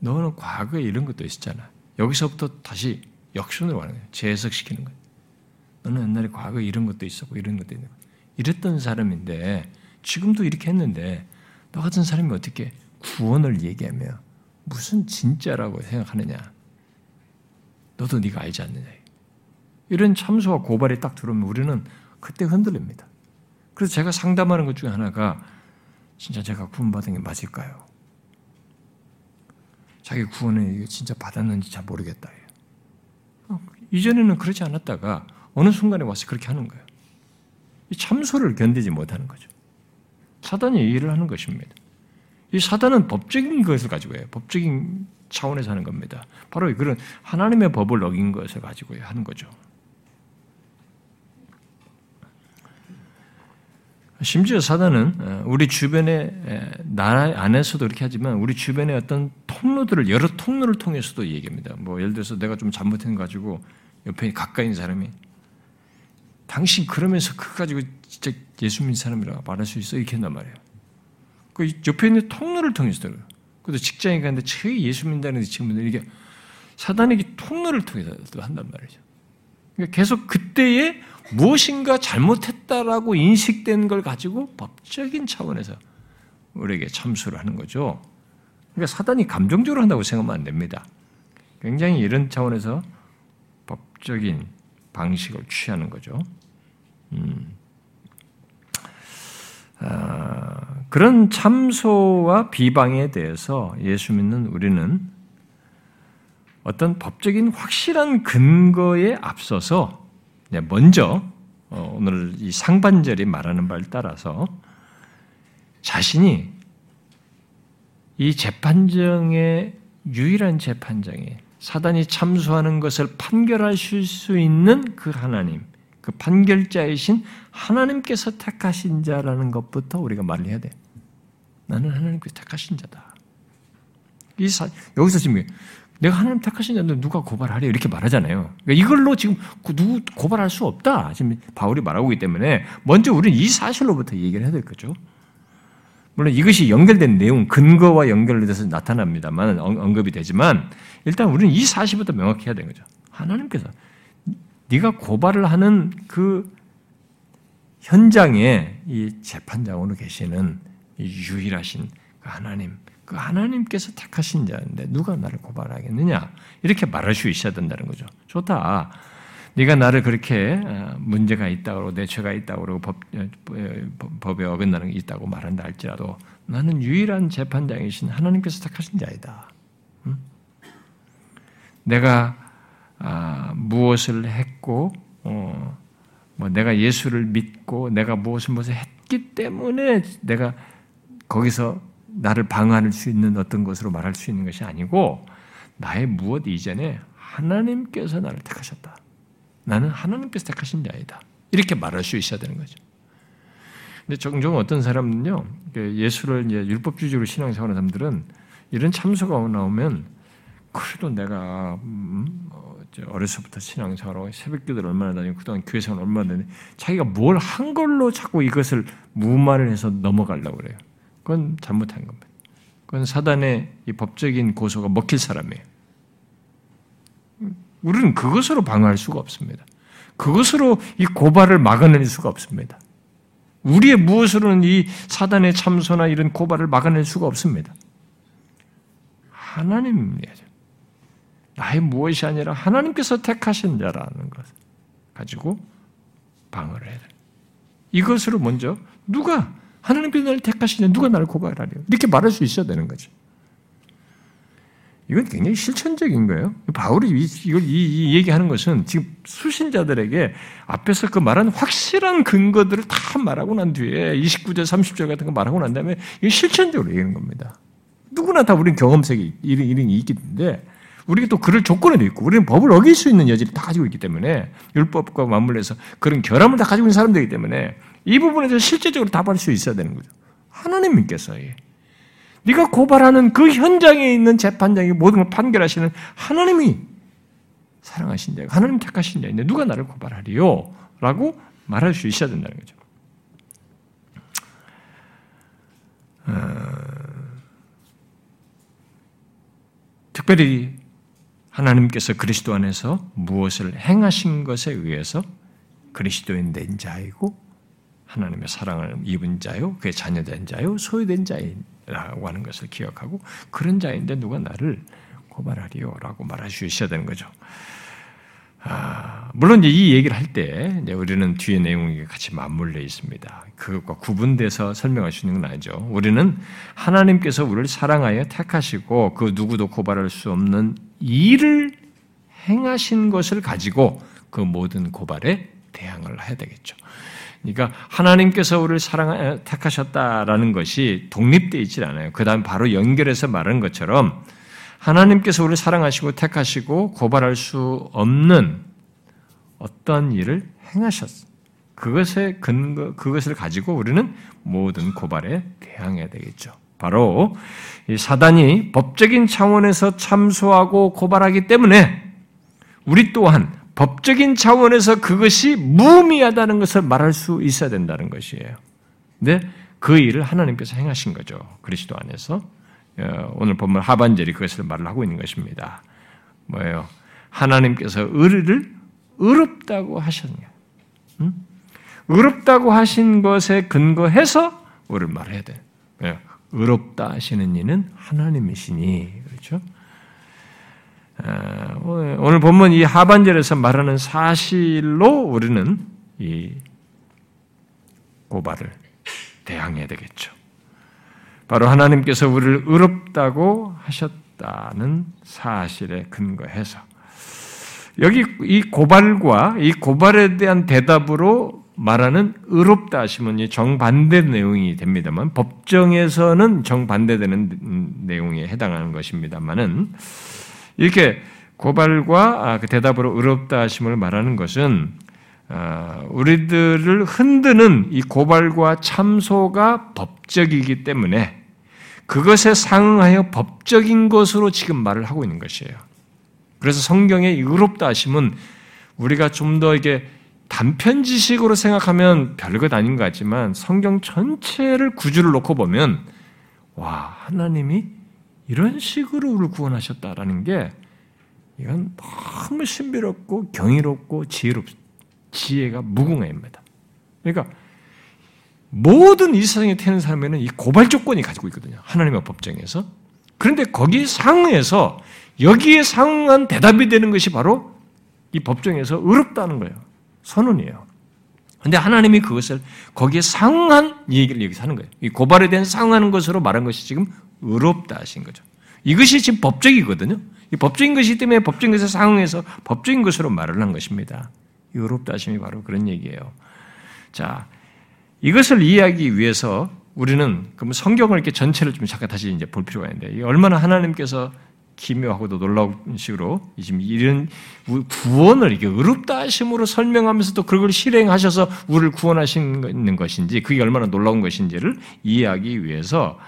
너는 과거에 이런 것도 있었잖아. 여기서부터 다시 역순으로 가는 거예요 재해석시키는 거예요 너는 옛날에 과거에 이런 것도 있었고 이런 것도 있는 거예요 이랬던 사람인데 지금도 이렇게 했는데 너 같은 사람이 어떻게 구원을 얘기하며 무슨 진짜라고 생각하느냐 너도 네가 알지 않느냐 이런 참소와 고발이 딱 들어오면 우리는 그때 흔들립니다. 그래서 제가 상담하는 것 중에 하나가 진짜 제가 구원받은 게 맞을까요? 자기 구원을 진짜 받았는지 잘 모르겠다. 어, 이전에는 그러지 않았다가 어느 순간에 와서 그렇게 하는 거예요. 이 참소를 견디지 못하는 거죠. 사단이 일을 하는 것입니다. 이 사단은 법적인 것을 가지고 해요. 법적인 차원에서 하는 겁니다. 바로 그런 하나님의 법을 어긴 것을 가지고 하는 거죠. 심지어 사단은 어, 우리 주변에 나라 안에서도 이렇게 하지만 우리 주변에 어떤 통로들을 여러 통로를 통해서도 얘기합니다. 뭐 예를 들어서 내가 좀 잘못한 가지고 옆에 가까이 있는 사람이 당신 그러면서 그거 가지고 진짜 예수 믿는 사람이라고 말할 수 있어 이렇게 한단 말이에요. 그 옆에 있는 통로를 통해서도 그래도 직장에 가는데 최 예수 믿는다는 친구들 이게 사단에게 통로를 통해서도 한단 말이죠. 그러니까 계속 그때의 무엇인가 잘못했다라고 인식된 걸 가지고 법적인 차원에서 우리에게 참수를 하는 거죠. 그러니까 사단이 감정적으로 한다고 생각하면 안 됩니다. 굉장히 이런 차원에서 법적인 방식을 취하는 거죠. 음. 아, 그런 참소와 비방에 대해서 예수 믿는 우리는 어떤 법적인 확실한 근거에 앞서서 먼저 어, 오늘 이 상반절이 말하는 바를 따라서 자신이 이 재판정의 유일한 재판정에 사단이 참수하는 것을 판결하실 수 있는 그 하나님, 그 판결자이신 하나님께서 택하신 자라는 것부터 우리가 말을 해야 돼. 나는 하나님께서 택하신 자다. 이 사, 여기서 지금 내가 하나님 택하신 누가 고발하래 이렇게 말하잖아요. 그러니까 이걸로 지금 누구 고발할 수 없다. 지금 바울이 말하고 있기 때문에 먼저 우리는 이 사실로부터 얘기를 해야 될 거죠. 물론 이것이 연결된 내용, 근거와 연결돼서 나타납니다만 언급이 되지만 일단 우리는 이 사실부터 명확히 해야 되는 거죠. 하나님께서 네가 고발을 하는 그 현장에 이 재판장으로 계시는 유일하신 그 하나님, 그 하나님께서 택하신 자인데 누가 나를 고발하겠느냐 이렇게 말할 수 있어야 된다는 거죠. 좋다. 네가 나를 그렇게 어, 문제가 있다고 내 죄가 있다고 법, 어, 법에 어긋나는 게 있다고 말한다 할지라도 나는 유일한 재판장이신 하나님께서 택하신 자이다. 응? 내가 아, 무엇을 했고 어, 뭐 내가 예수를 믿고 내가 무엇을 무엇을 했기 때문에 내가 거기서 나를 방어할 수 있는 어떤 것으로 말할 수 있는 것이 아니고 나의 무엇 이전에 하나님께서 나를 택하셨다. 나는 하나님께서 택하신 자이다. 이렇게 말할 수 있어야 되는 거죠. 근데 종종 어떤 사람은요, 그 예수를 이제 율법주의적으로 신앙생활하는 사람들은 이런 참소가 나오면 그래도 내가 음, 어, 어려서부터 신앙생활하고 새벽기도를 얼마나 다니고 그동안 교회생활 얼마나 다니고 자기가 뭘 한 걸로 자꾸 이것을 무마를 해서 넘어가려고 그래요. 그건 잘못한 겁니다. 그건 사단의 이 법적인 고소가 먹힐 사람이에요. 우리는 그것으로 방어할 수가 없습니다. 그것으로 이 고발을 막아낼 수가 없습니다. 우리의 무엇으로는 이 사단의 참소나 이런 고발을 막아낼 수가 없습니다. 하나님이죠. 나의 무엇이 아니라 하나님께서 택하신 자라는 것을 가지고 방어를 해야 돼. 이것으로 먼저 누가 하나님께서 나를 택하시냐 누가 나를 고발하려 이렇게 말할 수 있어야 되는 거죠. 이건 굉장히 실천적인 거예요. 바울이 이걸 이, 이, 얘기하는 것은 지금 수신자들에게 앞에서 그 말한 확실한 근거들을 다 말하고 난 뒤에 29절, 30절 같은 거 말하고 난 다음에 이거 실천적으로 얘기하는 겁니다. 누구나 다 우리는 경험색이 이런 일이 있기 때문에 우리가 또 그럴 조건에도 있고 우리는 법을 어길 수 있는 여지를 다 가지고 있기 때문에 율법과 맞물려서 그런 결함을 다 가지고 있는 사람들이기 때문에 이 부분에서 실제적으로 답할 수 있어야 되는 거죠. 하나님께서 네가 고발하는 그 현장에 있는 재판장이 모든 걸 판결하시는 하나님이 사랑하신 자, 하나님 택하신 자인데 누가 나를 고발하리요? 라고 말할 수 있어야 된다는 거죠. 어, 특별히 하나님께서 그리스도 안에서 무엇을 행하신 것에 의해서 그리스도인 된 자이고 하나님의 사랑을 입은 자요, 그의 자녀된 자요, 소유된 자라고 하는 것을 기억하고 그런 자인데 누가 나를 고발하리요라고 있어야 되는 거죠. 아, 물론 이 얘기를 할 때 우리는 뒤에 내용이 같이 맞물려 있습니다. 그것과 구분돼서 설명할 수 있는 건 아니죠. 우리는 하나님께서 우리를 사랑하여 택하시고 그 누구도 고발할 수 없는 일을 행하신 것을 가지고 그 모든 고발에 대항을 해야 되겠죠. 그러니까 하나님께서 우리를 사랑 택하셨다라는 것이 독립되어 있지 않아요. 그 다음 바로 연결해서 말하는 것처럼 하나님께서 우리를 사랑하시고 택하시고 고발할 수 없는 어떤 일을 행하셨어. 그것의 근거, 그것을 가지고 우리는 모든 고발에 대항해야 되겠죠. 바로 이 사단이 법적인 차원에서 참소하고 고발하기 때문에 우리 또한 법적인 차원에서 그것이 무의미하다는 것을 말할 수 있어야 된다는 것이에요. 근데 그 일을 하나님께서 행하신 거죠. 그리스도 안에서. 어, 오늘 본문 하반절이 그것을 말을 하고 있는 것입니다. 뭐예요? 하나님께서 의를 의롭다고 하셨냐. 응? 의롭다고 하신 것에 근거해서 우리를 말해야 돼. 의롭다 하시는 이는 하나님이시니. 그렇죠? 아, 오늘 본문 이 하반절에서 말하는 사실로 우리는 이 고발을 대항해야 되겠죠. 바로 하나님께서 우리를 의롭다고 하셨다는 사실에 근거해서 여기 이 고발과 이 고발에 대한 대답으로 말하는 의롭다 하시면 정반대 내용이 됩니다만 법정에서는 정반대되는 내용에 해당하는 것입니다만은 이렇게 고발과 아, 그 대답으로 의롭다 하심을 말하는 것은 아, 우리들을 흔드는 이 고발과 참소가 법적이기 때문에 그것에 상응하여 법적인 것으로 지금 말을 하고 있는 것이에요. 그래서 성경의 의롭다 하심은 우리가 좀 더 이게 단편 지식으로 생각하면 별것 아닌 것 같지만 성경 전체를 구주를 놓고 보면 와 하나님이 이런 식으로 우리를 구원하셨다라는 게 이건 너무 신비롭고 경이롭고 지혜롭 지혜가 무궁해입니다. 그러니까 모든 이 세상에 태어난 사람에는 이 고발 조건이 가지고 있거든요. 하나님의 법정에서. 그런데 거기 상응해서 여기에 상응한 대답이 되는 것이 바로 이 법정에서 의롭다는 거예요. 선언이에요. 근데 하나님이 그것을 거기에 상응한 얘기를 여기서 하는 거예요. 이 고발에 대한 상응하는 것으로 말한 것이 지금 의롭다 하신 거죠. 이것이 지금 법적이거든요. 이 법적인 것이기 때문에 법적인 것에 상응해서 법적인 것으로 말을 한 것입니다. 의롭다 하심이 바로 그런 얘기예요. 자, 이것을 이해하기 위해서 우리는 그럼 성경을 이렇게 전체를 좀 잠깐 다시 이제 볼 필요가 있는데 얼마나 하나님께서 기묘하고도 놀라운 식으로 지금 이런 구원을 이게 의롭다 하심으로 설명하면서도 그걸 실행하셔서 우리를 구원하시는 것인지 그게 얼마나 놀라운 것인지를 이해하기 위해서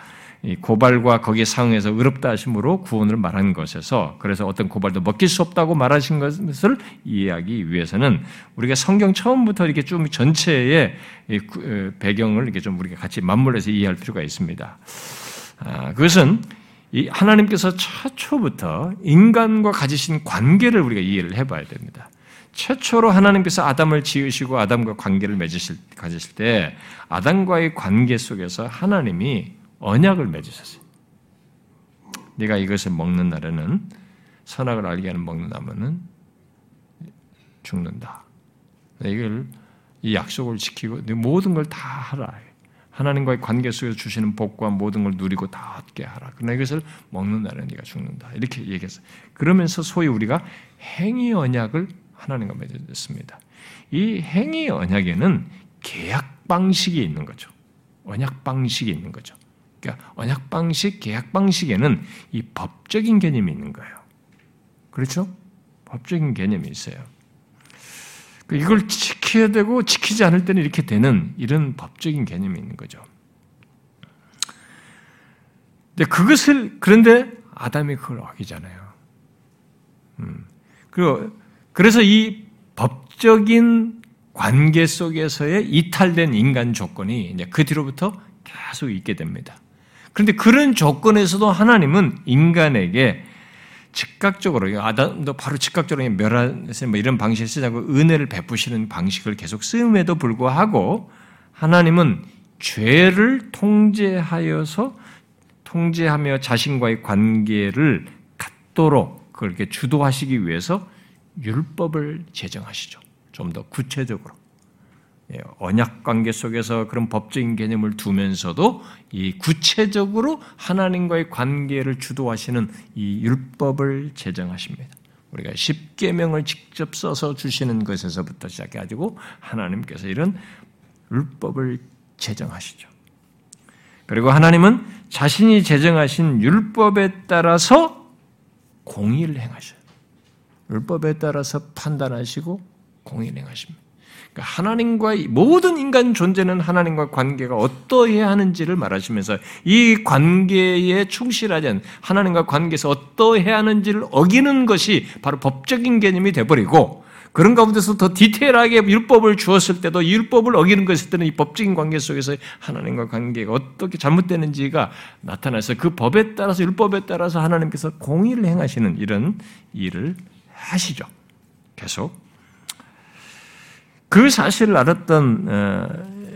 고발과 거기에 상응해서 의롭다 하심으로 구원을 말한 것에서 그래서 어떤 고발도 먹힐 수 없다고 말하신 것을 이해하기 위해서는 우리가 성경 처음부터 이렇게 좀 전체의 배경을 이렇게 좀 우리가 같이 맞물려서 이해할 필요가 있습니다. 아, 그것은 하나님께서 최초부터 인간과 가지신 관계를 우리가 이해를 해봐야 됩니다. 최초로 하나님께서 아담을 지으시고 아담과 관계를 맺으실, 가지실 때 아담과의 관계 속에서 하나님이 언약을 맺으셨어요. 네가 이것을 먹는 날에는 선악을 알게 하는 먹는 나무는 죽는다. 이걸 이 약속을 지키고 모든 걸 다 하라. 하나님과의 관계 속에서 주시는 복과 모든 걸 누리고 다 얻게 하라. 그러나 이것을 먹는 날에 네가 죽는다. 이렇게 얘기했어요. 그러면서 소위 우리가 행위 언약을 하나님과 맺었습니다. 이 행위 언약에는 계약 방식이 있는 거죠. 언약 방식이 있는 거죠. 그러니까 언약 방식, 계약 방식에는 이 법적인 개념이 있는 거예요. 그렇죠? 법적인 개념이 있어요. 그 이걸 지켜야 되고 지키지 않을 때는 이렇게 되는 이런 법적인 개념이 있는 거죠. 근데 그것을 그런데 아담이 그걸 어기잖아요. 음. 그리고 그래서 이 법적인 관계 속에서의 이탈된 인간 조건이 이제 그 뒤로부터 계속 있게 됩니다. 그런데 그런 조건에서도 하나님은 인간에게 즉각적으로 아담도 바로 즉각적으로 멸하세 뭐 이런 방식을 쓰자고 은혜를 베푸시는 방식을 계속 쓰임에도 불구하고 하나님은 죄를 통제하여서 통제하며 자신과의 관계를 갖도록 그렇게 주도하시기 위해서 율법을 제정하시죠. 좀 더 구체적으로. 예, 언약 관계 속에서 그런 법적인 개념을 두면서도 이 구체적으로 하나님과의 관계를 주도하시는 이 율법을 제정하십니다. 우리가 십계명을 직접 써서 주시는 것에서부터 시작해 가지고 하나님께서 이런 율법을 제정하시죠. 그리고 하나님은 자신이 제정하신 율법에 따라서 공의를 행하셔요. 율법에 따라서 판단하시고 공의를 행하십니다. 그러니까 하나님과 모든 인간 존재는 하나님과 관계가 어떠해야 하는지를 말하시면서 이 관계에 충실하지 않은 하나님과 관계에서 어떠해야 하는지를 어기는 것이 바로 법적인 개념이 돼버리고 그런 가운데서 더 디테일하게 율법을 주었을 때도 율법을 어기는 것일 때는 이 법적인 관계 속에서 하나님과 관계가 어떻게 잘못되는지가 나타나서 그 법에 따라서 율법에 따라서 하나님께서 공의를 행하시는 이런 일을 하시죠. 계속 그 사실을 알았던 어,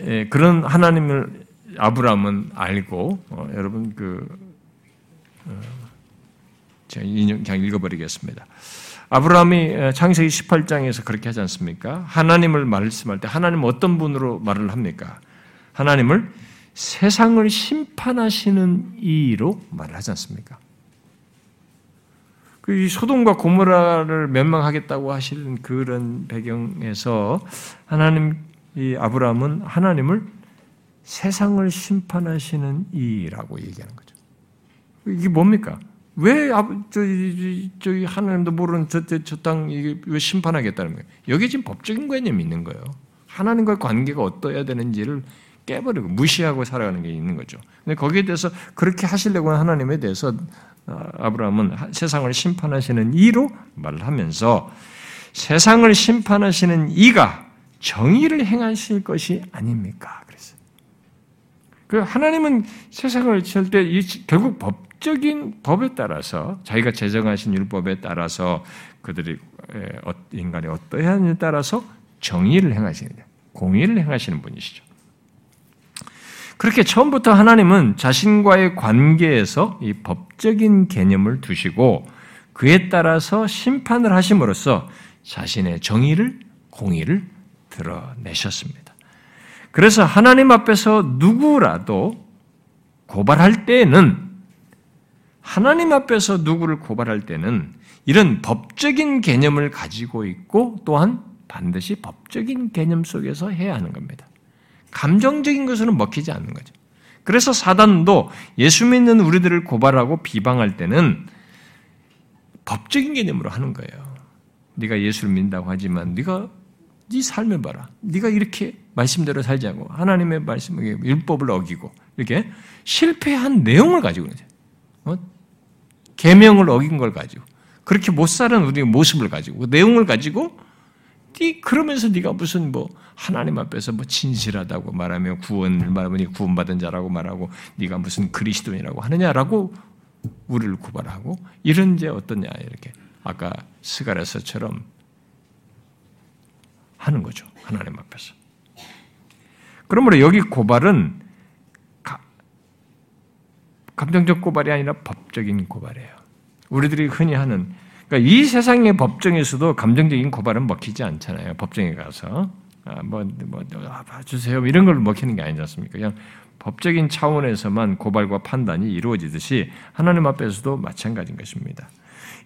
예, 그런 하나님을 아브라함은 알고 어, 여러분 그 어, 제가 인용 그냥 읽어버리겠습니다. 아브라함이 창세기 18장에서 그렇게 하지 않습니까? 하나님을 말씀할 때 하나님 어떤 분으로 말을 합니까? 하나님을 세상을 심판하시는 이로 말을 하지 않습니까? 그 소돔과 고모라를 멸망하겠다고 하시는 그런 배경에서 하나님 이 아브라함은 하나님을 세상을 심판하시는 이라고 얘기하는 거죠. 이게 뭡니까? 왜 저기 저기 하나님도 모르는 저저땅 이게 왜 심판하겠다는 거예요? 여기 지금 법적인 개념이 있는 거예요. 하나님과 관계가 어떠해야 되는지를 깨버리고 무시하고 살아가는 게 있는 거죠. 근데 거기에 대해서 그렇게 하시려고 하는 하나님에 대해서 어, 아브라함은 세상을 심판하시는 이로 말을 하면서 세상을 심판하시는 이가 정의를 행하실 것이 아닙니까? 그 하나님은 세상을 절대 결국 법적인 법에 따라서 자기가 제정하신 율법에 따라서 그들이 어, 인간이 하느냐에 따라서 정의를 행하시는 공의를 행하시는 분이시죠. 그렇게 처음부터 하나님은 자신과의 관계에서 이 법적인 개념을 두시고 그에 따라서 심판을 하심으로써 자신의 정의를 공의를 드러내셨습니다. 그래서 하나님 앞에서 누구라도 고발할 때에는 하나님 앞에서 누구를 고발할 때는 이런 법적인 개념을 가지고 있고 또한 반드시 법적인 개념 속에서 해야 하는 겁니다. 감정적인 것으로는 먹히지 않는 거죠. 그래서 사단도 예수 믿는 우리들을 고발하고 비방할 때는 법적인 개념으로 하는 거예요. 네가 예수를 믿는다고 하지만 네가 네 삶을 봐라. 네가 이렇게 말씀대로 살지 않고 하나님의 말씀, 율법을 어기고 이렇게 실패한 내용을 가지고 있는 어? 계명을 어긴 걸 가지고 그렇게 못 사는 우리의 모습을 가지고 그 내용을 가지고 네 그러면서 네가 무슨 뭐 하나님 앞에서 뭐 진실하다고 말하며 구원을 말하면 구원받은 자라고 말하고 네가 무슨 그리스도인이라고 하느냐라고 우리를 고발하고 이런 제 어떠냐 이렇게 아까 스가랴서처럼 하는 거죠 하나님 앞에서. 그러므로 여기 고발은 감정적 고발이 아니라 법적인 고발이에요. 우리들이 흔히 하는 그러니까 이 세상의 법정에서도 감정적인 고발은 먹히지 않잖아요. 법정에 가서 아, 뭐, 뭐 아, 봐주세요 이런 걸 먹히는 게 아니지 않습니까? 그냥 법적인 차원에서만 고발과 판단이 이루어지듯이 하나님 앞에서도 마찬가지인 것입니다.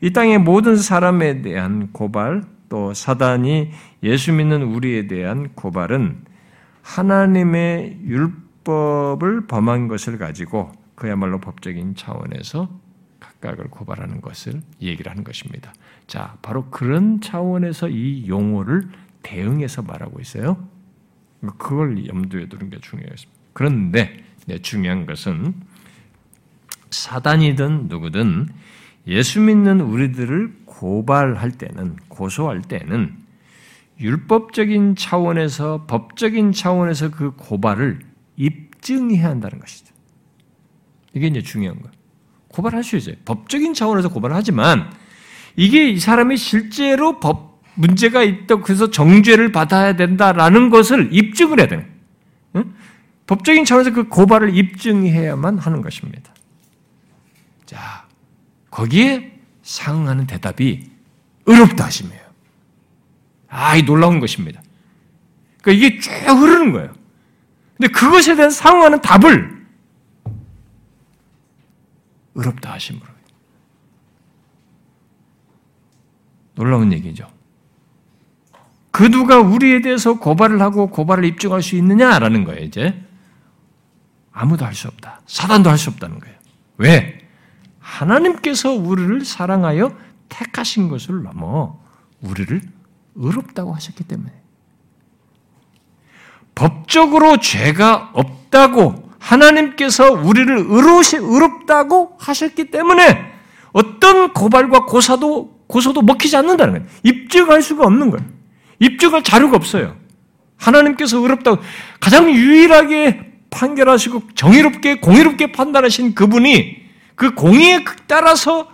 이 땅의 모든 사람에 대한 고발 또 사단이 예수 믿는 우리에 대한 고발은 하나님의 율법을 범한 것을 가지고 그야말로 법적인 차원에서 각각을 고발하는 것을 얘기를 하는 것입니다. 자, 바로 그런 차원에서 이 용어를 대응해서 말하고 있어요. 그걸 염두에 두는 게 중요했습니다. 그런데 중요한 것은 사단이든 누구든 예수 믿는 우리들을 고발할 때는 고소할 때는 율법적인 차원에서 법적인 차원에서 그 고발을 입증해야 한다는 것이죠. 이게 이제 중요한 거예요. 고발할 수 있어요. 법적인 차원에서 고발하지만 이게 이 사람이 실제로 법 문제가 있다 그래서 정죄를 받아야 된다라는 것을 입증을 해야 되는. 응? 법적인 차원에서 그 고발을 입증해야만 하는 것입니다. 자, 거기에 상응하는 대답이 어렵다 하심이에요. 아, 이 놀라운 것입니다. 그러니까 이게 쭉 흐르는 거예요. 근데 그것에 대한 상응하는 답을 어렵다 하심으로. 놀라운 얘기죠. 그 누가 우리에 대해서 고발을 하고 고발을 입증할 수 있느냐라는 거예요, 이제. 아무도 할 수 없다. 사단도 할 수 없다는 거예요. 왜? 하나님께서 우리를 사랑하여 택하신 것을 넘어 우리를 의롭다고 하셨기 때문에. 법적으로 죄가 없다고 하나님께서 우리를 의로시, 의롭다고 하셨기 때문에 어떤 고발과 고사도, 고소도 먹히지 않는다는 거예요. 입증할 수가 없는 거예요. 입증할 자료가 없어요. 하나님께서 의롭다고 가장 유일하게 판결하시고 정의롭게, 공의롭게 판단하신 그분이 그 공의에 따라서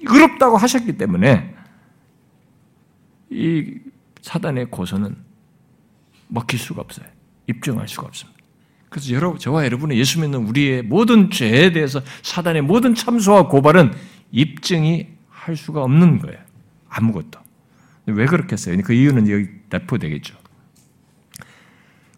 의롭다고 하셨기 때문에 이 사단의 고소는 먹힐 수가 없어요. 입증할 수가 없습니다. 그래서 여러분, 저와 여러분의 예수 믿는 우리의 모든 죄에 대해서 사단의 모든 참소와 고발은 입증이 할 수가 없는 거예요. 아무것도. 왜 그렇겠어요? 그 이유는 여기 대포되겠죠.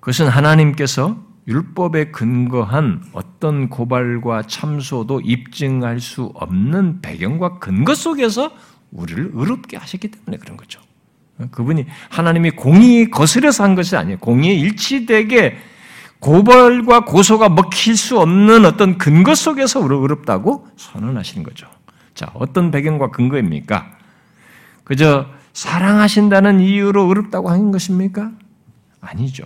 그것은 하나님께서 율법에 근거한 어떤 고발과 참소도 입증할 수 없는 배경과 근거 속에서 우리를 의롭게 하셨기 때문에 그런 거죠. 그분이 하나님이 공의 거스려서 한 것이 아니에요. 공의에 일치되게 고발과 고소가 먹힐 수 없는 어떤 근거 속에서 어렵다고 선언하시는 거죠. 자, 어떤 배경과 근거입니까? 그저 사랑하신다는 이유로 어렵다고 하는 것입니까? 아니죠.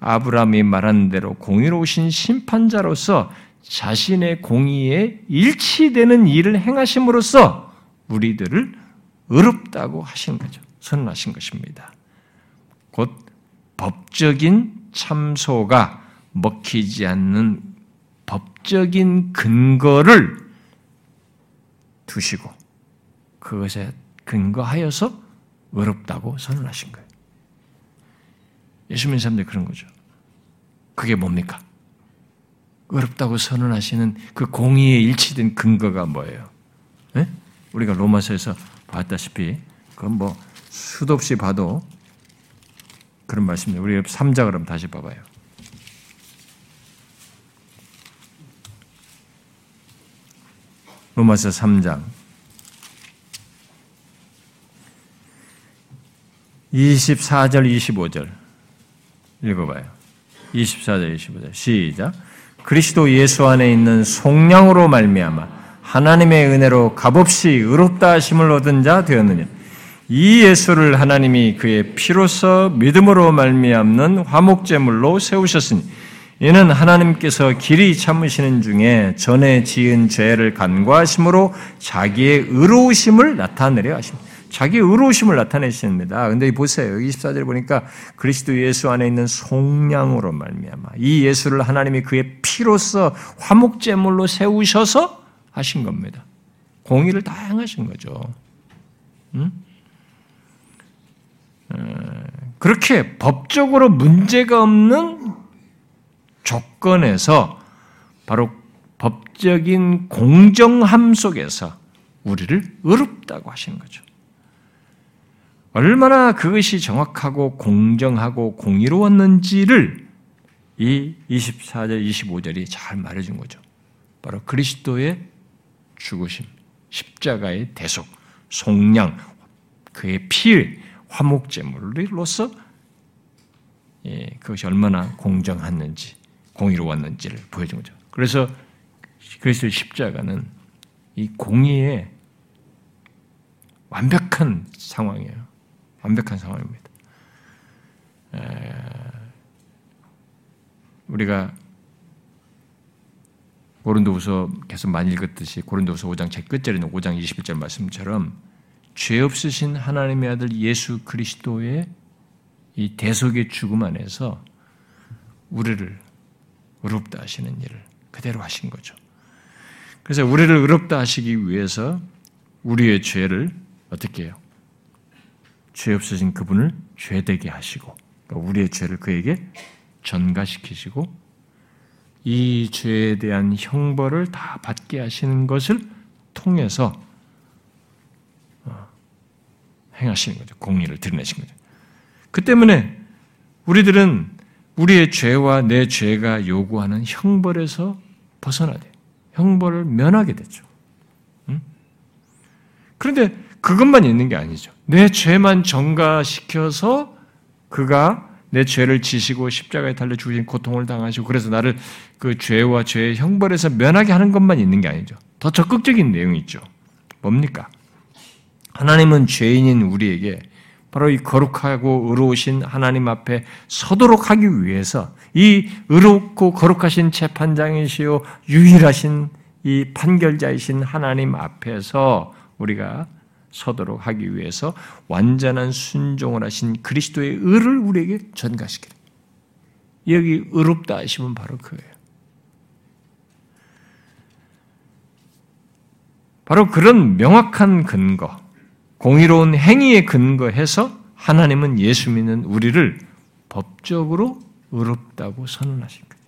아브라함이 말한 대로 공의로우신 심판자로서 자신의 공의에 일치되는 일을 행하심으로써 우리들을 어렵다고 하신 거죠. 선언하신 것입니다. 곧 법적인 참소가 먹히지 않는 법적인 근거를 두시고 그것에 근거하여서 어렵다고 선언하신 거예요. 예수 믿는 사람들 그런 거죠. 그게 뭡니까? 어렵다고 선언하시는 그 공의에 일치된 근거가 뭐예요? 네? 우리가 로마서에서 봤다시피 그건 뭐 수도 없이 봐도 그런 말씀입니다. 우리 3자 그럼 다시 봐봐요. 로마서 3장 24절 25절 읽어봐요. 24절 25절 시작 그리스도 예수 안에 있는 속량으로 말미암아 하나님의 은혜로 값없이 의롭다 하심을 얻은 자 되었느냐 이 예수를 하나님이 그의 피로서 믿음으로 말미암는 화목제물로 세우셨으니 이는 하나님께서 길이 참으시는 중에 전에 지은 죄를 간과하심으로 자기의 의로우심을 나타내려 하십니다. 자기의 의로우심을 나타내십니다. 근데 보세요. 여기 24절 보니까 그리스도 예수 안에 있는 속량으로 말미암아 이 예수를 하나님이 그의 피로서 화목제물로 세우셔서 하신 겁니다. 공의를 다 행하신 거죠. 응? 그렇게 법적으로 문제가 없는 조건에서 바로 법적인 공정함 속에서 우리를 의롭다고 하시는 거죠. 얼마나 그것이 정확하고 공정하고 공의로웠는지를 이 24절, 25절이 잘 말해준 거죠. 바로 그리스도의 죽으심, 십자가의 대속, 속량, 그의 피, 화목제물로서 예, 그것이 얼마나 공정했는지, 공의로웠는지를 보여준 거죠. 그래서 그리스도의 십자가는 이 공의의 완벽한 상황이에요. 완벽한 상황입니다. 우리가 고린도후서 계속 많이 읽었듯이 고린도후서 5장 제 있는 5장 21절 말씀처럼 죄 없으신 하나님의 아들 예수 그리스도의 이 대속의 죽음 안에서 우리를 의롭다 하시는 일을 그대로 하신 거죠. 그래서 우리를 의롭다 하시기 위해서 우리의 죄를 어떻게 해요? 죄 없으신 그분을 죄되게 하시고 그러니까 우리의 죄를 그에게 전가시키시고 이 죄에 대한 형벌을 다 받게 하시는 것을 통해서 어, 행하시는 거죠. 공의를 드러내신 거죠. 그 때문에 우리들은 우리의 죄와 내 죄가 요구하는 형벌에서 벗어나야 돼. 형벌을 면하게 되죠. 그런데 그것만 있는 게 아니죠. 내 죄만 정가시켜서 그가 내 죄를 지시고 십자가에 달려 죽으신 고통을 당하시고 그래서 나를 그 죄와 죄의 형벌에서 면하게 하는 것만 있는 게 아니죠. 더 적극적인 내용이 있죠. 뭡니까? 하나님은 죄인인 우리에게 바로 이 거룩하고 의로우신 하나님 앞에 서도록 하기 위해서 이 의롭고 거룩하신 재판장이시요 유일하신 이 판결자이신 하나님 앞에서 우리가 서도록 하기 위해서 완전한 순종을 하신 그리스도의 의를 우리에게 전가시키는 여기 의롭다 하시면 바로 그예요. 바로 그런 명확한 근거, 공의로운 행위에 근거해서 하나님은 예수 믿는 우리를 법적으로 의롭다고 선언하신 거예요.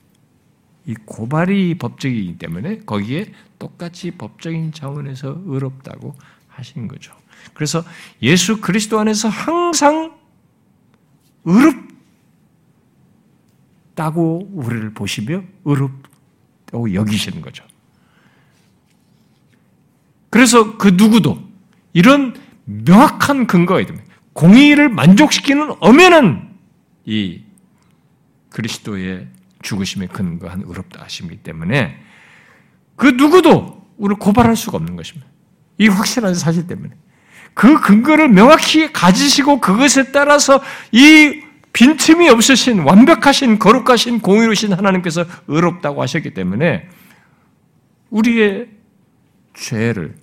이 고발이 법적이기 때문에 거기에 똑같이 법적인 차원에서 의롭다고 하신 거죠. 그래서 예수 그리스도 안에서 항상 의롭다고 우리를 보시며 의롭다고 여기시는 거죠. 그래서 그 누구도 이런 명확한 근거가 있습니다. 공의를 만족시키는 엄연한 이 그리스도의 죽으심에 근거한 의롭다 하심이기 때문에 그 누구도 우리를 고발할 수가 없는 것입니다. 이 확실한 사실 때문에. 그 근거를 명확히 가지시고 그것에 따라서 이 빈틈이 없으신 완벽하신 거룩하신 공의로신 하나님께서 의롭다고 하셨기 때문에 우리의 죄를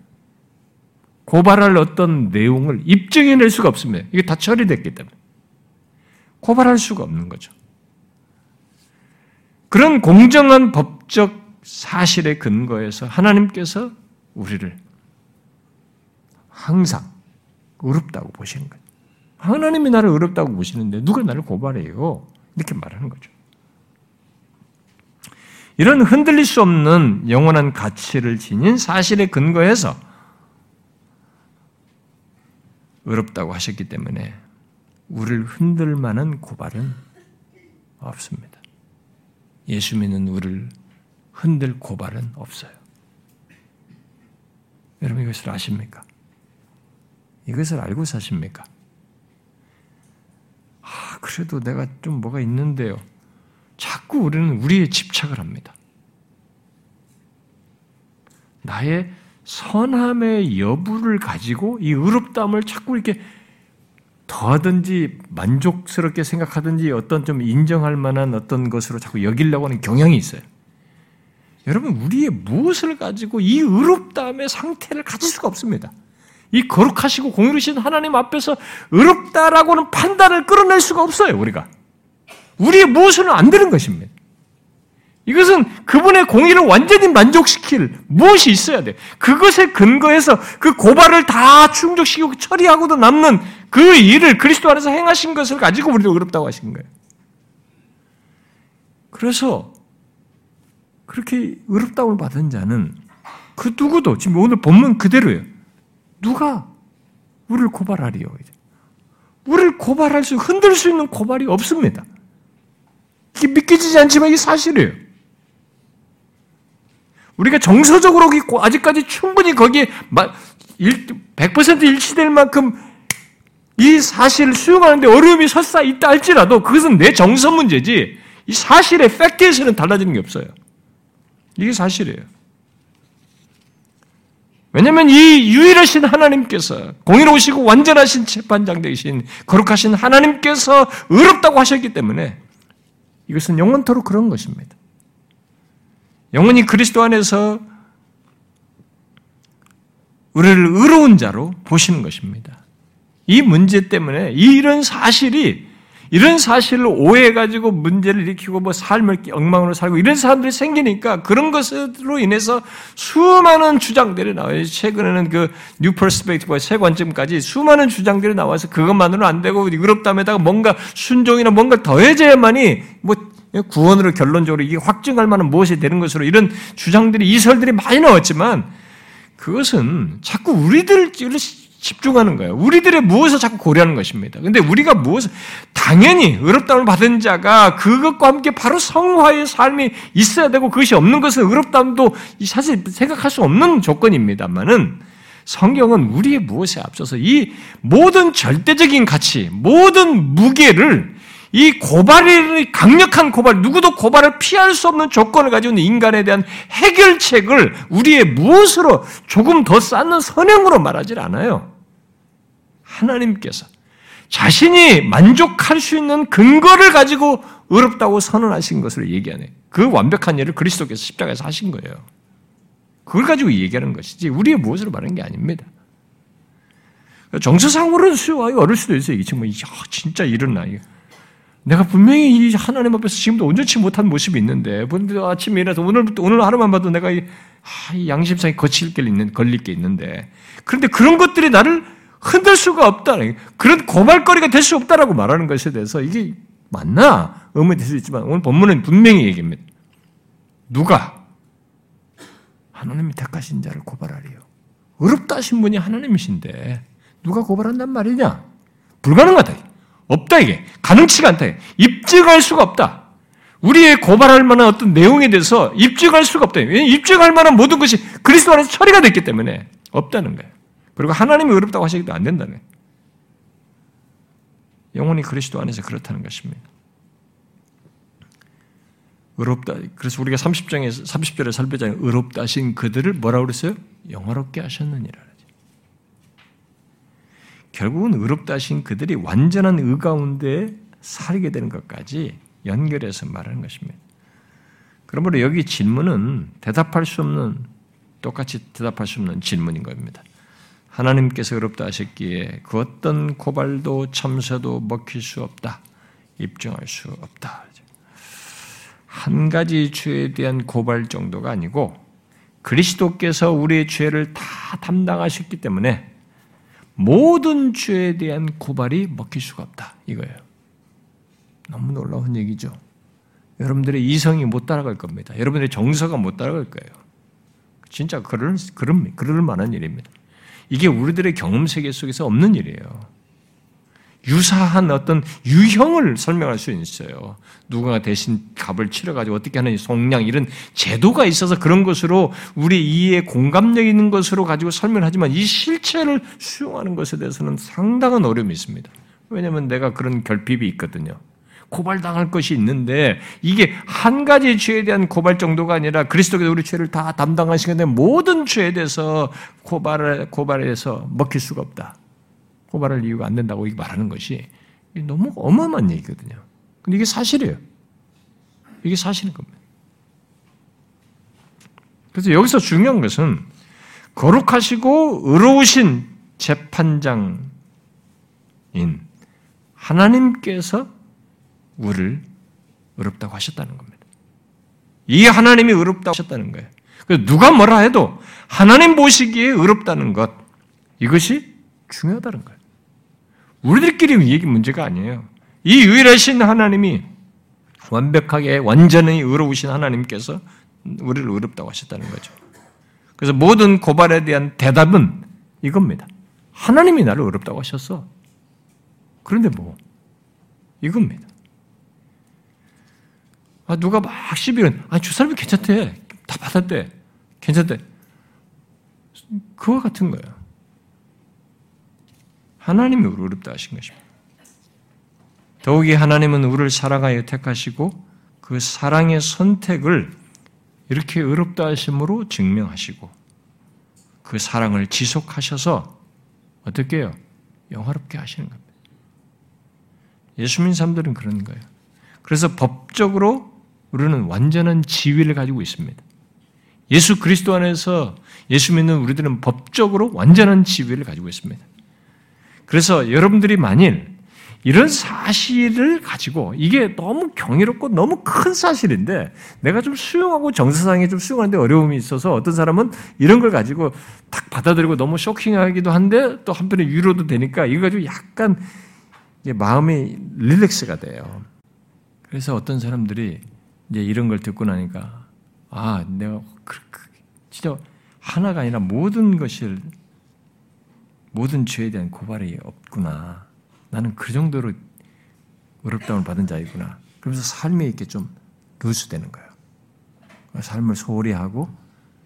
고발할 어떤 내용을 입증해낼 수가 없습니다. 이게 다 처리됐기 때문에. 고발할 수가 없는 거죠. 그런 공정한 법적 사실의 근거에서 하나님께서 우리를 항상 어렵다고 보시는 거예요. 하나님이 나를 어렵다고 보시는데 누가 나를 고발해요? 이렇게 말하는 거죠. 이런 흔들릴 수 없는 영원한 가치를 지닌 사실에 근거해서 어렵다고 하셨기 때문에 우리를 흔들 만한 고발은 없습니다. 예수 믿는 우리를 흔들 고발은 없어요. 여러분 이것을 아십니까? 이것을 알고 사십니까? 아, 그래도 내가 좀 뭐가 있는데요. 자꾸 우리는 우리에 집착을 합니다. 나의 선함의 여부를 가지고 이 의롭다함을 자꾸 이렇게 더하든지 만족스럽게 생각하든지 어떤 좀 인정할 만한 어떤 것으로 자꾸 여기려고 하는 경향이 있어요. 여러분, 우리의 무엇을 가지고 이 의롭다함의 상태를 가질 수가 없습니다. 이 거룩하시고 공유하신 하나님 앞에서 의롭다라고는 판단을 끌어낼 수가 없어요, 우리가. 우리의 무엇은 안 되는 것입니다. 이것은 그분의 공의를 완전히 만족시킬 무엇이 있어야 돼. 그것에 근거해서 그 고발을 다 충족시키고 처리하고도 남는 그 일을 그리스도 안에서 행하신 것을 가지고 우리도 어렵다고 하신 거예요. 그래서 그렇게 의롭다움을 받은 자는 그 누구도 지금 오늘 본문 그대로예요. 누가 우리를 고발하리요? 우리를 고발할 수, 흔들 수 있는 고발이 없습니다. 이게 믿겨지지 않지만 이게 사실이에요. 우리가 정서적으로 아직까지 충분히 거기에 100% 일치될 만큼 이 사실을 수용하는데 어려움이 설사 있다 할지라도 그것은 내 정서 문제지 이 사실의 팩트에서는 달라지는 게 없어요. 이게 사실이에요. 왜냐하면 이 유일하신 하나님께서 공의로우시고 완전하신 재판장 되신 거룩하신 하나님께서 의롭다고 하셨기 때문에 이것은 영원토록 그런 것입니다. 영원히 그리스도 안에서 우리를 의로운 자로 보시는 것입니다. 이 문제 때문에 이런 사실이 이런 사실을 오해해가지고 문제를 일으키고 뭐 삶을 엉망으로 살고 이런 사람들이 생기니까 그런 것으로 인해서 수많은 주장들이 나와요. 최근에는 그 뉴퍼스펙티브와 새 관점까지 수많은 주장들이 나와서 그것만으로는 안 되고 의롭다에다가 뭔가 순종이나 뭔가 더해져야만이 뭐 구원으로 결론적으로 이게 확증할 만한 무엇이 되는 것으로 이런 주장들이 이설들이 많이 나왔지만 그것은 자꾸 우리들을 집중하는 거예요. 우리들의 무엇을 자꾸 고려하는 것입니다. 근데 우리가 무엇을, 당연히 의롭다움을 받은 자가 그것과 함께 바로 성화의 삶이 있어야 되고 그것이 없는 것은 의롭다움도 사실 생각할 수 없는 조건입니다만은 성경은 우리의 무엇에 앞서서 이 모든 절대적인 가치, 모든 무게를 이 고발이 강력한 고발, 누구도 고발을 피할 수 없는 조건을 가지고 있는 인간에 대한 해결책을 우리의 무엇으로 조금 더 쌓는 선행으로 말하지 않아요. 하나님께서 자신이 만족할 수 있는 근거를 가지고 의롭다고 선언하신 것을 얘기하네. 그 완벽한 일을 그리스도께서 십자가에서 하신 거예요. 그걸 가지고 얘기하는 것이지 우리의 무엇으로 말하는 게 아닙니다. 정서상으로는 수요하기 어려울 수도 있어요. 이게 정말 야, 진짜 이런 이 내가 분명히 이 하나님 앞에서 지금도 온전치 못한 모습이 있는데, 아침에 일어나서 오늘부터, 오늘 하루만 봐도 내가 이, 아, 이 양심상에 거칠 게 있는, 걸릴 게 있는데, 그런데 그런 것들이 나를 흔들 수가 없다. 그런 고발거리가 될 수 없다라고 말하는 것에 대해서 이게 맞나? 의문이 될 수 있지만 오늘 본문은 분명히 얘기합니다. 누가 하나님이 택하신 자를 고발하리요. 어렵다 하신 분이 하나님이신데 누가 고발한단 말이냐? 불가능하다. 없다 이게. 가능치가 않다. 입증할 수가 없다. 우리의 고발할 만한 어떤 내용에 대해서 입증할 수가 없다. 입증할 만한 모든 것이 그리스도 안에서 처리가 됐기 때문에 없다는 거예요. 그리고 하나님이 어렵다고 하시기도 안 된다네. 영혼이 그리스도 안에서 그렇다는 것입니다. 의롭다. 그래서 우리가 30장에 30절에 살펴잖아요. 의롭다 하신 그들을 뭐라고 그랬어요? 영화롭게 하셨느니라. 결국은 의롭다 하신 그들이 완전한 의 가운데 살게 되는 것까지 연결해서 말하는 것입니다. 그러므로 여기 질문은 대답할 수 없는 똑같이 대답할 수 없는 질문인 겁니다. 하나님께서 어렵다 하셨기에 그 어떤 고발도 참사도 먹힐 수 없다. 입증할 수 없다. 한 가지 죄에 대한 고발 정도가 아니고 그리스도께서 우리의 죄를 다 담당하셨기 때문에 모든 죄에 대한 고발이 먹힐 수가 없다. 이거예요. 너무 놀라운 얘기죠. 여러분들의 이성이 못 따라갈 겁니다. 여러분들의 정서가 못 따라갈 거예요. 진짜 그럴, 그럴, 그럴 만한 일입니다. 이게 우리들의 경험 세계 속에서 없는 일이에요. 유사한 어떤 유형을 설명할 수 있어요. 누군가 대신 값을 치러가지고 어떻게 하는 속량 이런 제도가 있어서 그런 것으로 우리 이해 공감력 있는 것으로 가지고 설명하지만 이 실체를 수용하는 것에 대해서는 상당한 어려움이 있습니다. 왜냐하면 내가 그런 결핍이 있거든요. 고발당할 것이 있는데 이게 한 가지 죄에 대한 고발 정도가 아니라 그리스도께서 우리 죄를 다 담당하시게 된 모든 죄에 대해서 고발을 고발해서 먹힐 수가 없다. 고발할 이유가 안 된다고 말하는 것이 너무 어마어마한 얘기거든요. 근데 이게 사실이에요. 이게 사실인 겁니다. 그래서 여기서 중요한 것은 거룩하시고 의로우신 재판장인 하나님께서 우리를 의롭다고 하셨다는 겁니다. 이 하나님이 의롭다고 하셨다는 거예요. 그래서 누가 뭐라 해도 하나님 보시기에 의롭다는 것 이것이 중요하다는 거예요. 우리들끼리 얘기 문제가 아니에요. 이 유일하신 하나님이 완벽하게 완전히 의로우신 하나님께서 우리를 의롭다고 하셨다는 거죠. 그래서 모든 고발에 대한 대답은 이겁니다. 하나님이 나를 의롭다고 하셨어. 그런데 뭐 이겁니다. 아, 누가 막 시비는, 아, 저 사람이 괜찮대. 다 받았대. 괜찮대. 그와 같은 거예요. 하나님이 우리를 어렵다 하신 것입니다. 더욱이 하나님은 우리를 사랑하여 택하시고 그 사랑의 선택을 이렇게 의롭다 하심으로 증명하시고 그 사랑을 지속하셔서 어떻게 해요? 영화롭게 하시는 겁니다. 예수 믿는 사람들은 그런 거예요. 그래서 법적으로 우리는 완전한 지위를 가지고 있습니다. 예수 그리스도 안에서 예수 믿는 우리들은 법적으로 완전한 지위를 가지고 있습니다. 그래서 여러분들이 만일 이런 사실을 가지고 이게 너무 경이롭고 너무 큰 사실인데 내가 좀 수용하고 정서상에 좀 수용하는데 어려움이 있어서 어떤 사람은 이런 걸 가지고 딱 받아들이고 너무 쇼킹하기도 한데 또 한편에 위로도 되니까 이거 가지고 약간 마음이 릴렉스가 돼요. 그래서 어떤 사람들이 이제 이런 걸 듣고 나니까 아 내가 진짜 하나가 아니라 모든 것을 모든 죄에 대한 고발이 없구나. 나는 그 정도로 어렵다움을 받은 자이구나. 그러면서 삶에 이렇게 좀 누수되는 거예요. 삶을 소홀히 하고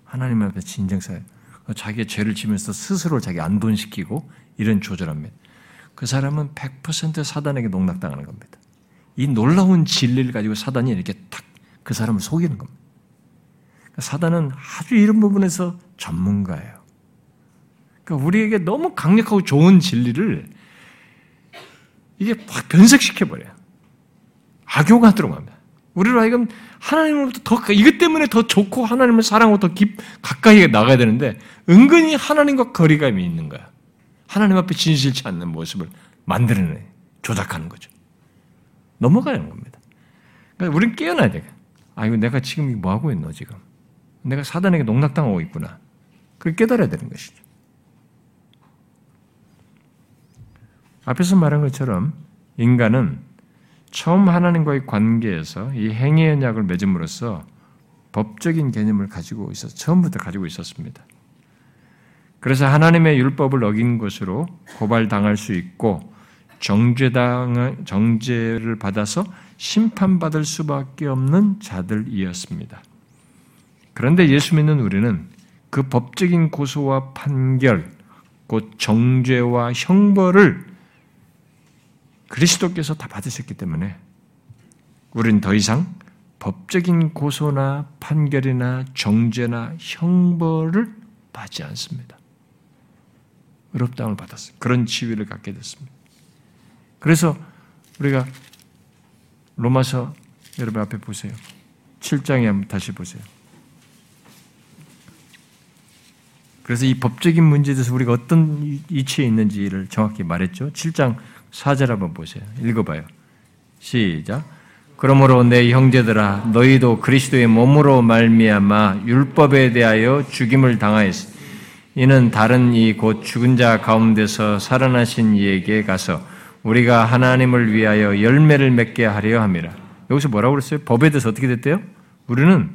하나님 앞에 진정사에 자기의 죄를 지면서 스스로 자기 안돈시키고 이런 조절합니다. 그 사람은 100% 사단에게 농락당하는 겁니다. 이 놀라운 진리를 가지고 사단이 이렇게 탁 그 사람을 속이는 겁니다. 그러니까 사단은 아주 이런 부분에서 전문가예요. 그러니까 우리에게 너무 강력하고 좋은 진리를 이게 확 변색시켜버려요. 악용하 들어갑니다. 우리로 하여금 하나님으로부터 더, 이것 때문에 더 좋고 하나님을 사랑하고 더 깊, 가까이 나가야 되는데, 은근히 하나님과 거리감이 있는 거야. 하나님 앞에 진실치 않는 모습을 만들어내, 조작하는 거죠. 넘어가는 겁니다. 그러니까 우리는 깨어나야 돼. 아, 이거 내가 지금 뭐 하고 있노, 지금? 내가 사단에게 농락당하고 있구나. 그걸 깨달아야 되는 것이죠. 앞에서 말한 것처럼 인간은 처음 하나님과의 관계에서 이 행위의 언약을 맺음으로써 법적인 개념을 가지고 있어 처음부터 가지고 있었습니다. 그래서 하나님의 율법을 어긴 것으로 고발당할 수 있고 정죄당 정죄를 받아서 심판받을 수밖에 없는 자들이었습니다. 그런데 예수 믿는 우리는 그 법적인 고소와 판결, 곧 정죄와 형벌을 그리스도께서 다 받으셨기 때문에 우리는 더 이상 법적인 고소나 판결이나 정죄나 형벌을 받지 않습니다. 의롭다움을 받았어요. 그런 지위를 갖게 됐습니다. 그래서 우리가 로마서 여러분 앞에 보세요. 7장에 한번 다시 보세요. 그래서 이 법적인 문제에 대해서 우리가 어떤 이치에 있는지를 정확히 말했죠. 7장 4절 한번 보세요. 읽어봐요. 시작. 그러므로 내 형제들아 너희도 그리스도의 몸으로 말미암아 율법에 대하여 죽임을 당하였으 이는 다른 이 곧 죽은 자 가운데서 살아나신 이에게 가서 우리가 하나님을 위하여 열매를 맺게 하려 함이라. 여기서 뭐라고 그랬어요? 법에 대해서 어떻게 됐대요? 우리는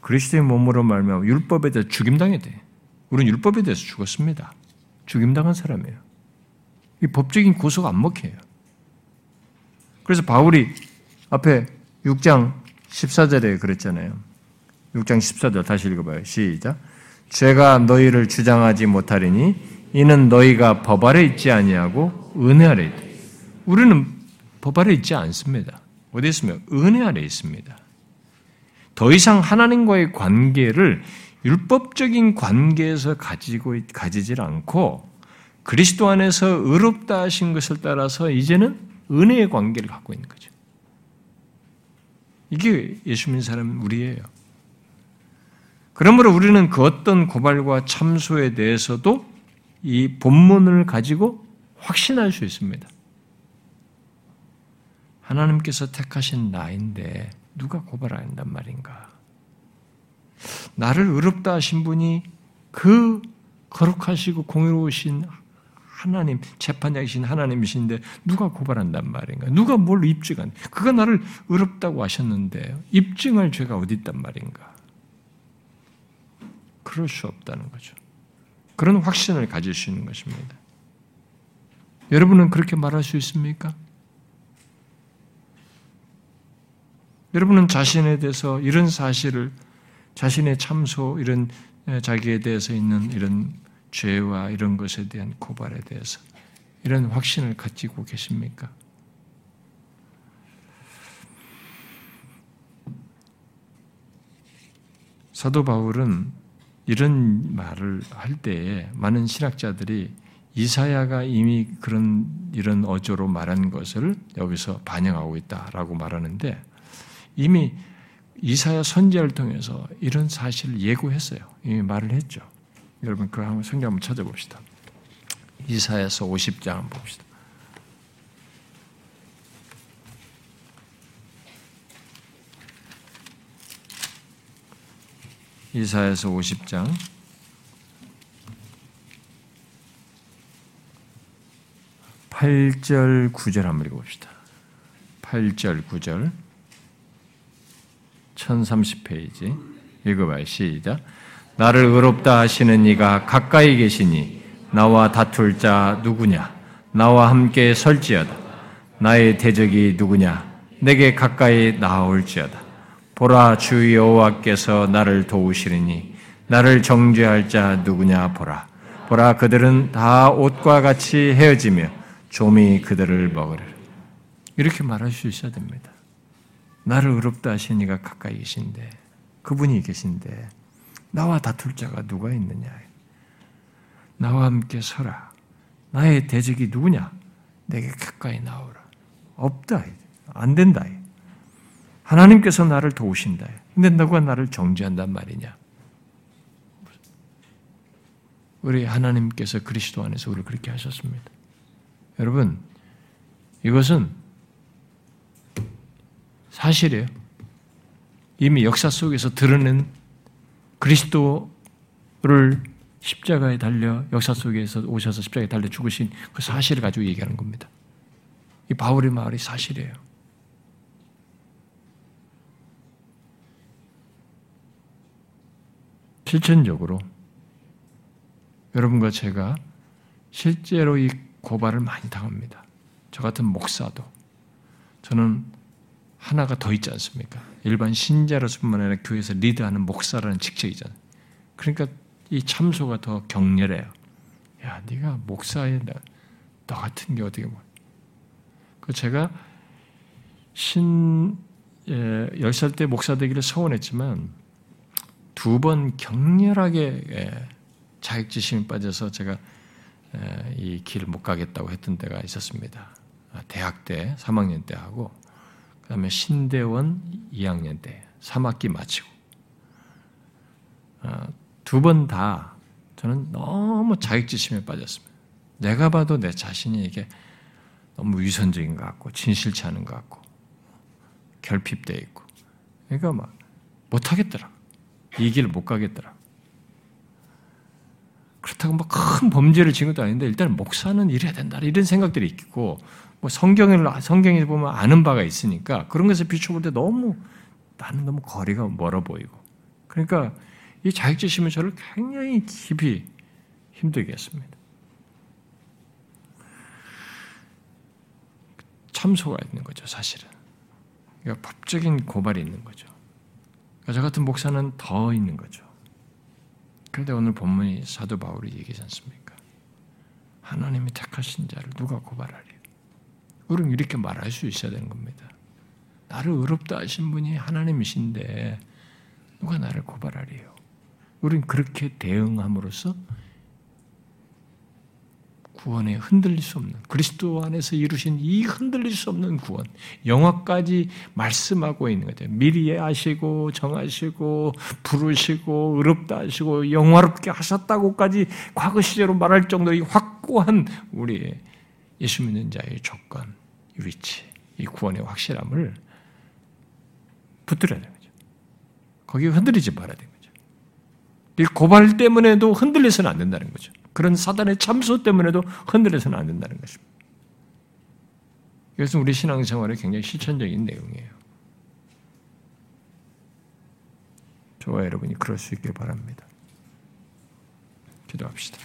그리스도의 몸으로 말미암아 율법에 대해서 죽임 당했대. 우리는 율법에 대해서 죽었습니다. 죽임 당한 사람이에요. 이 법적인 고소가 안 먹혀요. 그래서 바울이 앞에 6장 14절에 그랬잖아요. 6장 14절 다시 읽어봐요. 시작. 죄가 너희를 주장하지 못하리니 이는 너희가 법 아래 있지 아니하고 은혜 아래 있다. 우리는 법 아래 있지 않습니다. 어디 있으면 은혜 아래 있습니다. 더 이상 하나님과의 관계를 율법적인 관계에서 가지고 가지질 않고 그리스도 안에서 의롭다 하신 것을 따라서 이제는 은혜의 관계를 갖고 있는 거죠. 이게 예수 믿는 사람 우리예요. 그러므로 우리는 그 어떤 고발과 참소에 대해서도 이 본문을 가지고 확신할 수 있습니다. 하나님께서 택하신 나인데 누가 고발한단 말인가? 나를 의롭다 하신 분이 그 거룩하시고 공의로우신 하나님, 재판장이신 하나님이신데 누가 고발한단 말인가? 누가 뭘 입증한? 그가 나를 의롭다고 하셨는데 입증할 죄가 어디 있단 말인가? 그럴 수 없다는 거죠. 그런 확신을 가질 수 있는 것입니다. 여러분은 그렇게 말할 수 있습니까? 여러분은 자신에 대해서 이런 사실을 자신의 참소 이런 자기에 대해서 있는 이런 죄와 이런 것에 대한 고발에 대해서 이런 확신을 가지고 계십니까? 사도 바울은 이런 말을 할 때에 많은 신학자들이 이사야가 이미 그런 이런 어조로 말한 것을 여기서 반영하고 있다라고 말하는데 이미 이사야 선지자를 통해서 이런 사실을 예고했어요. 이미 말을 했죠. 여러분 그 한번 성경 한번 찾아봅시다. 이사야서 50장 한번 봅시다. 이사야서 50장 8절 9절 한번 읽어봅시다. 8절 9절 1030페이지 읽어봐요. 시작. 나를 의롭다 하시는 이가 가까이 계시니 나와 다툴 자 누구냐? 나와 함께 설지어다. 나의 대적이 누구냐? 내게 가까이 나올지어다. 보라 주 여호와께서 나를 도우시리니 나를 정죄할 자 누구냐 보라. 보라 그들은 다 옷과 같이 헤어지며 좀이 그들을 먹으리라. 이렇게 말할 수 있어야 됩니다. 나를 의롭다 하시는 이가 가까이 계신데 그분이 계신데 나와 다툴 자가 누가 있느냐? 나와 함께 서라. 나의 대적이 누구냐? 내게 가까이 나오라. 없다. 안 된다. 하나님께서 나를 도우신다. 근데 누가 나를 정죄한단 말이냐? 우리 하나님께서 그리스도 안에서 우리를 그렇게 하셨습니다. 여러분, 이것은 사실이에요. 이미 역사 속에서 드러낸 그리스도를 십자가에 달려 역사 속에서 오셔서 십자가에 달려 죽으신 그 사실을 가지고 얘기하는 겁니다. 이 바울의 말이 사실이에요. 실천적으로 여러분과 제가 실제로 이 고발을 많이 당합니다. 저 같은 목사도 저는 하나가 더 있지 않습니까? 일반 신자로서뿐만 아니라 교회에서 리드하는 목사라는 직책이잖아요. 그러니까 이 참소가 더 격렬해요. 야, 네가 목사에 너 같은 게 어떻게 뭐? 그 제가 신 예, 10살 때 목사 되기를 소원했지만 두 번 격렬하게 예, 자격지심에 빠져서 제가 예, 이 길을 못 가겠다고 했던 때가 있었습니다. 아, 대학 때 3학년 때 하고 그다음에 신대원 2학년 때 3학기 마치고 아, 두번 다 저는 너무 자격지심에 빠졌습니다. 내가 봐도 내 자신이 이게 너무 위선적인 것 같고 진실치 않은 것 같고 결핍돼 있고 그러니까 막 못하겠더라. 이 길을 못 가겠더라. 그렇다고 뭐큰 범죄를 지은 것도 아닌데 일단 목사는 이래야 된다 이런 생각들이 있고 뭐 성경을 성경에 보면 아는 바가 있으니까 그런 것을 비춰볼 때 너무 나는 너무 거리가 멀어 보이고 그러니까 이 자격지심은 저를 굉장히 깊이 힘들게 했습니다. 참소가 있는 거죠, 사실은. 그러니까 법적인 고발이 있는 거죠. 그러니까 저 같은 목사는 더 있는 거죠. 그런데 오늘 본문이 사도 바울이 얘기하지 않습니까? 하나님이 택하신 자를 누가 고발하리요? 우리는 이렇게 말할 수 있어야 되는 겁니다. 나를 의롭다 하신 분이 하나님이신데 누가 나를 고발하리요? 우리는 그렇게 대응함으로써 구원에 흔들릴 수 없는 그리스도 안에서 이루신 이 흔들릴 수 없는 구원 영화까지 말씀하고 있는 거죠. 미리 아시고 정하시고 부르시고 의롭다 하시고 영화롭게 하셨다고까지 과거 시제로 말할 정도의 확고한 우리 예수 믿는 자의 조건, 위치, 이 구원의 확실함을 붙들어야 되는 거죠. 거기에 흔들리지 말아야 되는 거죠. 이 고발 때문에도 흔들려서는 안 된다는 거죠. 그런 사단의 참소 때문에도 흔들려서는 안 된다는 것입니다. 이것은 우리 신앙생활에 굉장히 실천적인 내용이에요. 저와 여러분이 그럴 수 있길 바랍니다. 기도합시다.